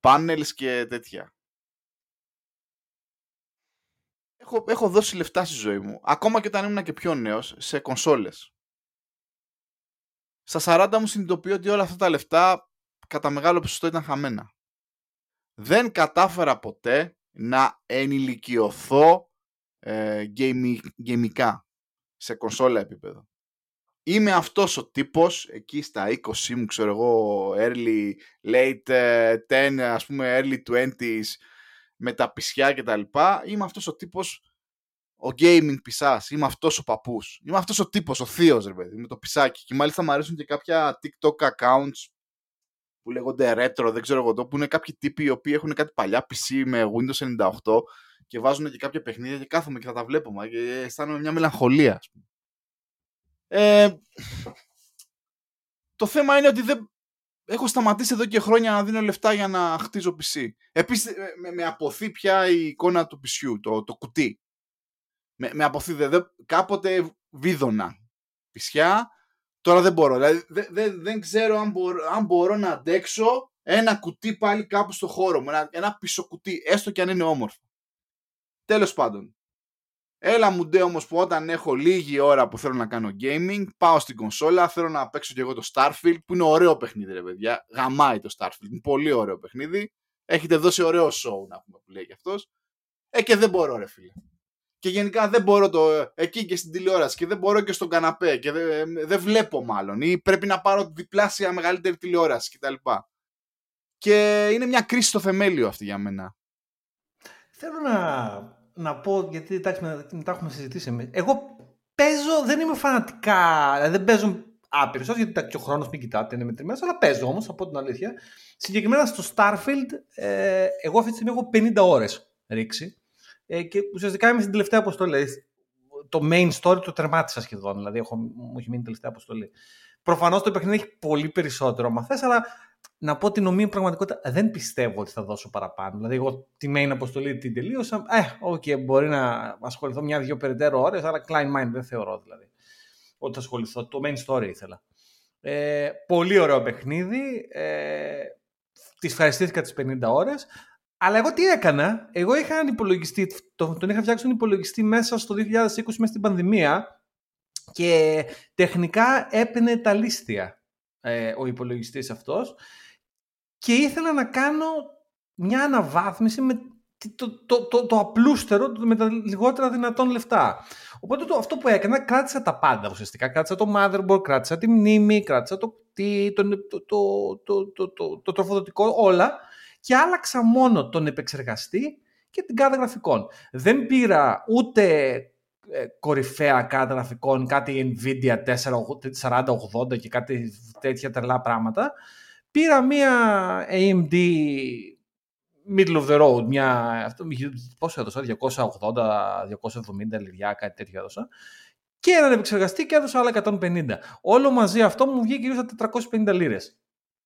πάνελς και τέτοια. Έχω, έχω δώσει λεφτά στη ζωή μου. Ακόμα και όταν ήμουν και πιο νέος σε κονσόλες. Στα 40 μου συνειδητοποιώ ότι όλα αυτά τα λεφτά κατά μεγάλο ποσοστό ήταν χαμένα δεν κατάφερα ποτέ να ενηλικιωθώ ε, γεμικά σε κονσόλα επίπεδο. Είμαι αυτός ο τύπος εκεί στα 20 μου, ξέρω εγώ, early, late 10, ε, ας πούμε early 20s, με τα πισιά και τα λοιπά. Είμαι αυτός ο τύπος, ο gaming πισάς, είμαι αυτός ο παππούς. Είμαι αυτός ο τύπος, ο θείος ρε παιδί, με το πισάκι. Και μάλιστα μου αρέσουν και κάποια TikTok accounts που λέγονται retro, δεν ξέρω εγώ το, που είναι κάποιοι τύποι οι οποίοι έχουν κάτι παλιά PC με Windows 98 και βάζουν και κάποια παιχνίδια και κάθομαι και θα τα βλέπω μα, και αισθάνομαι μια μελαγχολία. Ας πούμε. Ε, το θέμα είναι ότι δεν, έχω σταματήσει εδώ και χρόνια να δίνω λεφτά για να χτίζω PC. Επίσης με, με αποθεί πια η εικόνα του PC, το, το κουτί. Με, με αποθεί, δε, κάποτε βίδωνα πισιά Τώρα δεν μπορώ. Δηλαδή, δεν, δεν ξέρω αν μπορώ, αν μπορώ να αντέξω ένα κουτί πάλι κάπου στο χώρο μου. Ένα, ένα πίσω κουτί, έστω και αν είναι όμορφο. Τέλος πάντων. Έλα μου ντε όμως που όταν έχω λίγη ώρα που θέλω να κάνω gaming, πάω στην κονσόλα, θέλω να παίξω και εγώ το Starfield, που είναι ωραίο παιχνίδι ρε παιδιά. Γαμάει το Starfield, είναι πολύ ωραίο παιχνίδι. Έχετε δώσει ωραίο show να πούμε που λέει και αυτός. Ε και δεν μπορώ ρε φίλε και γενικά δεν μπορώ το, εκεί και στην τηλεόραση και δεν μπορώ και στον καναπέ και δεν, δεν βλέπω μάλλον ή πρέπει να πάρω διπλάσια μεγαλύτερη τηλεόραση κτλ. Και είναι μια κρίση στο θεμέλιο αυτή για μένα. Θέλω να, να πω, γιατί εντάξει, μετά έχουμε συζητήσει εμείς. Εγώ παίζω, δεν είμαι φανατικά, δηλαδή δεν παίζω άπειρος, γιατί και ο χρόνος μην κοιτάτε, είναι μετρημένος, αλλά παίζω όμως, από την αλήθεια. Συγκεκριμένα στο Starfield, ε, εγώ αυτή τη στιγμή έχω 50 ώρες ρίξει. Ε, και ουσιαστικά είμαι στην τελευταία αποστολή. Δηλαδή, το main story το τερμάτισα σχεδόν. Δηλαδή, έχω, μου έχει μείνει τελευταία αποστολή. Προφανώς το παιχνίδι έχει πολύ περισσότερο μαθέ, αλλά να πω την ωμή πραγματικότητα δεν πιστεύω ότι θα δώσω παραπάνω. Δηλαδή, εγώ τη main αποστολή την τελείωσα. Ε, OK, okay, μπορεί να ασχοληθώ μια-δυο περαιτέρω ώρες, αλλά κλάιν μάιν δεν θεωρώ δηλαδή ότι θα ασχοληθώ. Το main story ήθελα. Ε, πολύ ωραίο παιχνίδι. Ε, τις ευχαριστήθηκα τις 50 ώρες. Αλλά εγώ τι έκανα. Εγώ είχα έναν υπολογιστή, τον, τον είχα φτιάξει τον υπολογιστή μέσα στο 2020 μέσα στην πανδημία και τεχνικά έπαινε τα λίστια ε, ο υπολογιστής αυτός και ήθελα να κάνω μια αναβάθμιση με το, το, το, το απλούστερο με τα λιγότερα δυνατόν λεφτά. Οπότε το, αυτό που έκανα, κράτησα τα πάντα ουσιαστικά. Κράτησα το motherboard, κράτησα τη μνήμη, κράτησα το κτί, το, το, το, το, το, το τροφοδοτικό, όλα και άλλαξα μόνο τον επεξεργαστή και την κάρτα γραφικών. Δεν πήρα ούτε ε, κορυφαία κάρτα γραφικών, κάτι Nvidia 4080 και κάτι τέτοια τρελά πράγματα. Πήρα μία AMD middle of the road, μια, αυτό, πόσο έδωσα, 280, 270 λιριά, κάτι τέτοιο έδωσα. Και έναν επεξεργαστή και έδωσα άλλα 150. Όλο μαζί αυτό μου βγήκε γύρω στα 450 λίρες.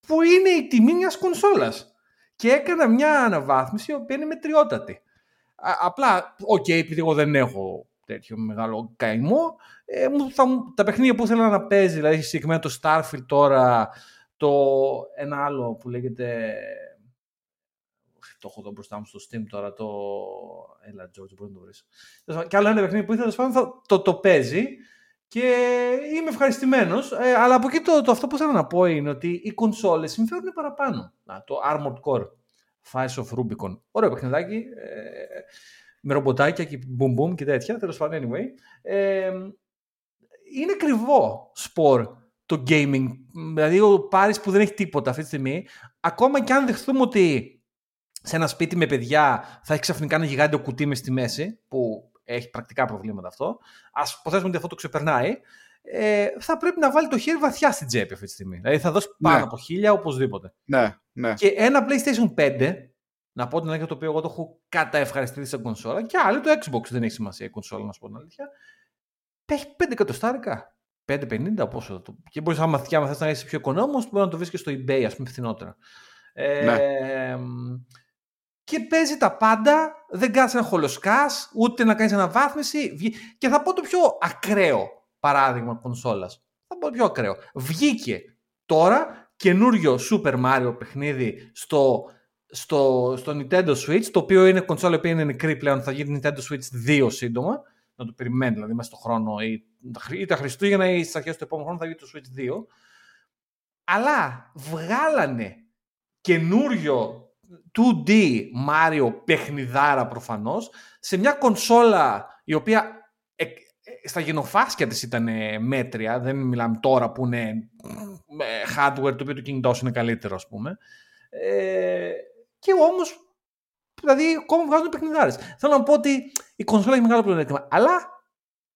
Που είναι η τιμή μιας κονσόλας. Και έκανα μια αναβάθμιση η οποία είναι μετριότατη. απλά, OK, okay, επειδή εγώ δεν έχω τέτοιο μεγάλο καημό, ε, θα, τα παιχνίδια που ήθελα να παίζει, δηλαδή συγκεκριμένα το Starfield τώρα, το ένα άλλο που λέγεται το έχω εδώ μπροστά μου στο Steam τώρα, το... Έλα, George, μπορείς να το βρεις. Και άλλο ένα παιχνίδι που ήθελα να το, το παίζει και είμαι ευχαριστημένος. Ε, αλλά από εκεί το, το, αυτό που θέλω να πω είναι ότι οι κονσόλες συμφέρουν παραπάνω. Να, το Armored Core, Fires of Rubicon. Ωραίο παιχνιδάκι. Ε, με ρομποτάκια και boom boom και τέτοια. Τέλος πάντων, anyway. Ε, είναι κρυβό σπορ το gaming. Δηλαδή, ο Πάρης που δεν έχει τίποτα αυτή τη στιγμή, ακόμα και αν δεχθούμε ότι σε ένα σπίτι με παιδιά θα έχει ξαφνικά ένα γιγάντιο κουτί μες στη μέση, που έχει πρακτικά προβλήματα αυτό. Α υποθέσουμε ότι αυτό το ξεπερνάει. Ε, θα πρέπει να βάλει το χέρι βαθιά στην τσέπη αυτή τη στιγμή. Δηλαδή θα δώσει πάνω ναι. από χίλια οπωσδήποτε. Ναι, ναι. Και ένα PlayStation 5, να πω την αλήθεια το οποίο εγώ το έχω καταευχαριστηθεί σε κονσόλα, και άλλο το Xbox δεν έχει σημασία η κονσόλα, να σου πω την αλήθεια. Έχει 5 εκατοστάρικα. 5,50 πόσο. Το... Και μπορείς, άμα θες να είσαι πιο οικονόμος, μπορεί να το βρει και στο eBay, ας πούμε, φθηνότερα. Ε, ναι και παίζει τα πάντα, δεν κάτσε να χολοσκάς, ούτε να κάνεις αναβάθμιση. Και θα πω το πιο ακραίο παράδειγμα κονσόλας. Θα πω το πιο ακραίο. Βγήκε τώρα καινούριο Super Mario παιχνίδι στο, στο, στο Nintendo Switch, το οποίο είναι κονσόλα που είναι νεκρή πλέον, θα γίνει Nintendo Switch 2 σύντομα. Να το περιμένει, δηλαδή μέσα στον χρόνο ή, ή τα Χριστούγεννα ή στις αρχές του επόμενου χρόνου θα γίνει το Switch 2. Αλλά βγάλανε καινούριο 2D Mario παιχνιδάρα προφανώς σε μια κονσόλα η οποία ε, ε, στα γενοφάσκια της ήταν μέτρια, δεν μιλάμε τώρα που είναι hardware το οποίο το κινητό είναι καλύτερο ας πούμε. Ε, και όμως, δηλαδή ακόμα βγάζουν παιχνιδάρες. Θέλω να πω ότι η κονσόλα έχει μεγάλο πλεονέκτημα, αλλά,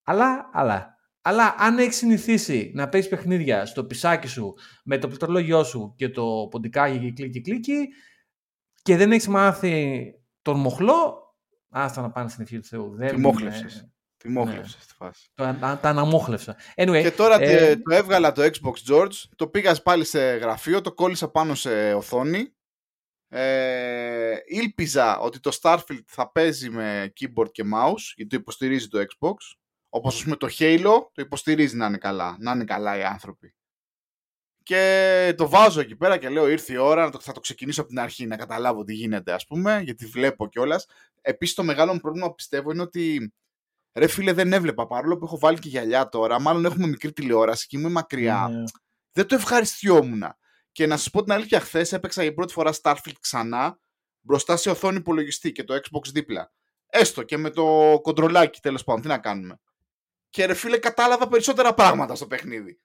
αλλά, αλλά, αλλά αν έχεις συνηθίσει να παίζεις παιχνίδια στο πισάκι σου με το πληκτρολόγιο σου και το ποντικάκι και κλίκι κλίκι, και δεν έχεις μάθει τον μοχλό, άστα να πάνε στην ευχή του Θεού. Δεν Τη μόχλευσες. Τη μόχλευσες ναι. στη φάση. Το, τα, τα αναμόχλευσα. Anyway, και τώρα ε... το έβγαλα το Xbox George, το πήγα πάλι σε γραφείο, το κόλλησα πάνω σε οθόνη. Ε, ήλπιζα ότι το Starfield θα παίζει με keyboard και mouse, γιατί το υποστηρίζει το Xbox. Όπως ας πούμε το Halo το υποστηρίζει να είναι καλά, να είναι καλά οι άνθρωποι. Και το βάζω εκεί πέρα και λέω ήρθε η ώρα, να το, θα το ξεκινήσω από την αρχή, να καταλάβω τι γίνεται ας πούμε, γιατί βλέπω κιόλας. Επίσης το μεγάλο μου πρόβλημα πιστεύω είναι ότι ρε φίλε δεν έβλεπα, παρόλο που έχω βάλει και γυαλιά τώρα, μάλλον έχουμε μικρή τηλεόραση και είμαι μακριά. Ναι. Δεν το ευχαριστιόμουν. Και να σας πω την αλήθεια, χθες έπαιξα για πρώτη φορά Starfield ξανά, μπροστά σε οθόνη υπολογιστή και το Xbox δίπλα. Έστω και με το κοντρολάκι τέλος πάντων, τι να κάνουμε. Και ρε φίλε, κατάλαβα περισσότερα πράγματα στο παιχνίδι.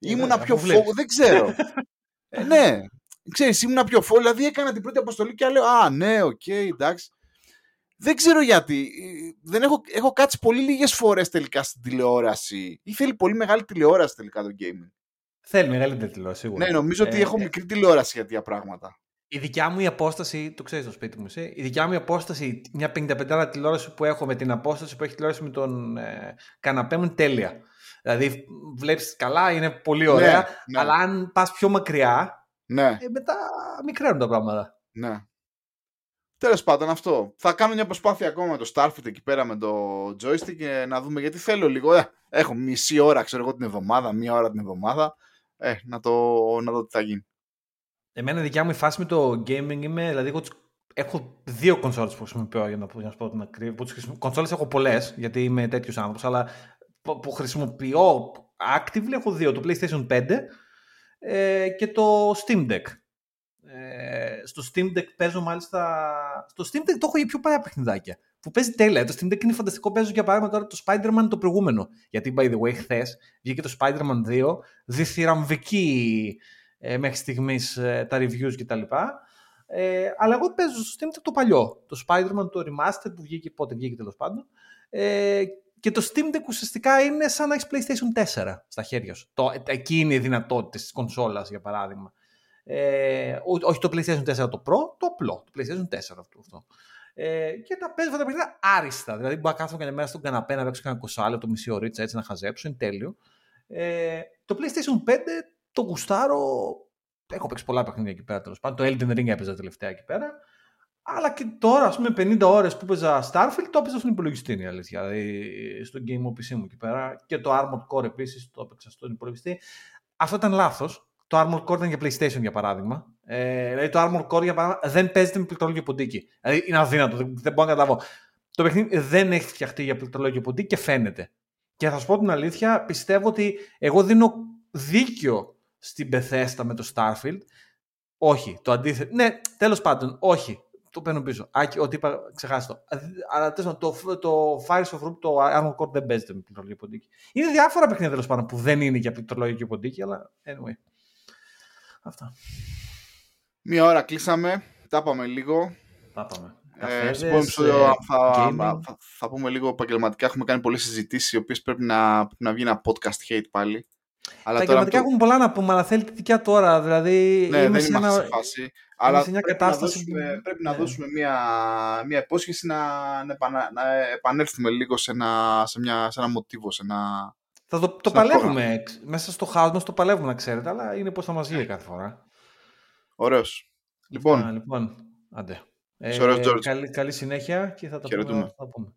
Ε, ήμουνα πιο φόβο, δεν ξέρω. ε, ναι, ξέρεις, ήμουνα πιο φόβο. Δηλαδή έκανα την πρώτη αποστολή και λέω Α, ναι, OK, okay, εντάξει. Δεν ξέρω γιατί. Δεν έχω, έχω κάτσει πολύ λίγες φορές τελικά στην τηλεόραση. Ή θέλει πολύ μεγάλη τηλεόραση τελικά το gaming. Θέλει μεγαλύτερη τηλεόραση, σίγουρα. Ναι, νομίζω ότι Ε, έχω ε, μικρή τηλεόραση για τέτοια πράγματα. Η δικιά μου η απόσταση, το ξέρεις το σπίτι μου εσύ, η δικιά μου η απόσταση, μια 55 τηλεόραση που έχω με την απόσταση που έχει τηλεόραση με τον ε, καναπέ μου είναι τέλεια. Δηλαδή βλέπεις καλά, είναι πολύ ωραία, Ναι, ναι. αλλά αν πας πιο μακριά, Ναι, ε, μετά μικραίνουν τα πράγματα. ναι. Τέλος πάντων, αυτό. Θα κάνω μια προσπάθεια ακόμα με το Starfield εκεί πέρα με το joystick και να δούμε γιατί θέλω λίγο. Ε, έχω μισή ώρα, ξέρω εγώ, την εβδομάδα, μία ώρα την εβδομάδα. Ε, να, το, να δω τι θα γίνει. Εμένα η δικιά μου η φάση με το gaming είμαι, δηλαδή εγώ τις- έχω δύο κονσόλες που χρησιμοποιώ για να, πω- για να σου πω την ακρίβεια. Που τις χρησιμο- Κονσόλες έχω πολλές, γιατί είμαι τέτοιος άνθρωπος, αλλά που, που χρησιμοποιώ actively έχω δύο. Το PlayStation 5 ε, και το Steam Deck. Ε, στο Steam Deck παίζω μάλιστα... Στο Steam Deck το έχω για πιο παλιά παιχνιδάκια. Που παίζει τέλεια. Το Steam Deck είναι φανταστικό. Παίζω για παράδειγμα τώρα το Spider-Man το προηγούμενο. Γιατί, by the way, χθες βγήκε το Spider-Man 2. Διθυραμβική ε, μέχρι στιγμής τα reviews κτλ. Ε, αλλά εγώ παίζω στο Steam Deck το παλιό. Το Spider-Man το Remastered που βγήκε πότε βγήκε τέλος πάντων. Ε, και το Steam Deck ουσιαστικά είναι σαν να έχεις PlayStation 4 στα χέρια σου. Το, εκεί είναι οι δυνατότητε της κονσόλας, για παράδειγμα. Ε, ό- όχι το PlayStation 4 το Pro, το απλό. Το PlayStation 4 αυτό. αυτό. Ε, και τα παίζω αυτά τα παιχνίδια άριστα. Δηλαδή, μπορώ να κάθομαι και μια μέρα στον καναπέ να παίξω κανένα 20 λεπτό, μισή ωρίτσα έτσι να χαζέψω. Είναι τέλειο. Ε, το PlayStation 5 το γουστάρω. Έχω παίξει πολλά παιχνίδια εκεί πέρα τέλος πάντων. Το Elden Ring έπαιζα τελευταία εκεί πέρα. Αλλά και τώρα, ας πούμε, 50 ώρες που έπαιζα Starfield, το έπαιζα στον υπολογιστή, είναι η αλήθεια. Δηλαδή, στο Game PC μου εκεί πέρα. Και το Armored Core επίσης το έπαιξα στον υπολογιστή. Αυτό ήταν λάθος. Το Armored Core ήταν για PlayStation για παράδειγμα. Ε, δηλαδή, το Armored Core για παράδειγμα δεν παίζεται με πληκτρολόγιο ποντίκι. Δηλαδή, είναι αδύνατο, δεν, δεν μπορώ να καταλάβω. Το παιχνίδι δεν έχει φτιαχτεί για πληκτρολόγιο ποντίκι και φαίνεται. Και θα σου πω την αλήθεια, πιστεύω ότι εγώ δίνω δίκιο στην Bethesda με το Starfield. Όχι, το αντίθετο. Ναι, τέλος πάντων, όχι. Το παίρνω πίσω. Άκη, ό,τι είπα, ξεχάστε το. Αλλά τέλος πάντων, το, το Fires of Root, το Armored Core δεν παίζεται με πληκτρολόγιο ποντίκι. Είναι διάφορα παιχνίδια τέλος πάντων που δεν είναι για πληκτρολόγιο ποντίκι, αλλά anyway. Αυτά. Μία ώρα κλείσαμε. Τα είπαμε λίγο. Τα πάμε. Ε, Καφέδες, στο επόμενο επεισόδιο ε, θα, gaming. θα, θα πούμε λίγο επαγγελματικά. Έχουμε κάνει πολλές συζητήσεις, οι οποίες πρέπει να, πρέπει να βγει ένα podcast hate πάλι. Αλλά Τα τώρα εγκληματικά το- έχουμε πολλά να πούμε, αλλά θέλετε δικιά τώρα. Δηλαδή, Ναι, είμαι δεν σε είμαστε ένα- σε φάση. Αλλά σε μια πρέπει, κατάσταση να δώσουμε, που- πρέπει να ναι. δώσουμε μια, μια υπόσχεση να, να, επανα- να επανέλθουμε λίγο σε ένα, σε μια, σε ένα μοτίβο, σε ένα... Θα το, το Σαν παλεύουμε. Μέσα στο χάος μας το παλεύουμε, να ξέρετε, αλλά είναι πώς θα μας βγει κάθε φορά. Ωραίος. Λοιπόν, Α, λοιπόν, άντε. Είσαι ωραίος, George. καλή, καλή συνέχεια και θα τα Χαιρετούμε. πούμε. Θα τα πούμε.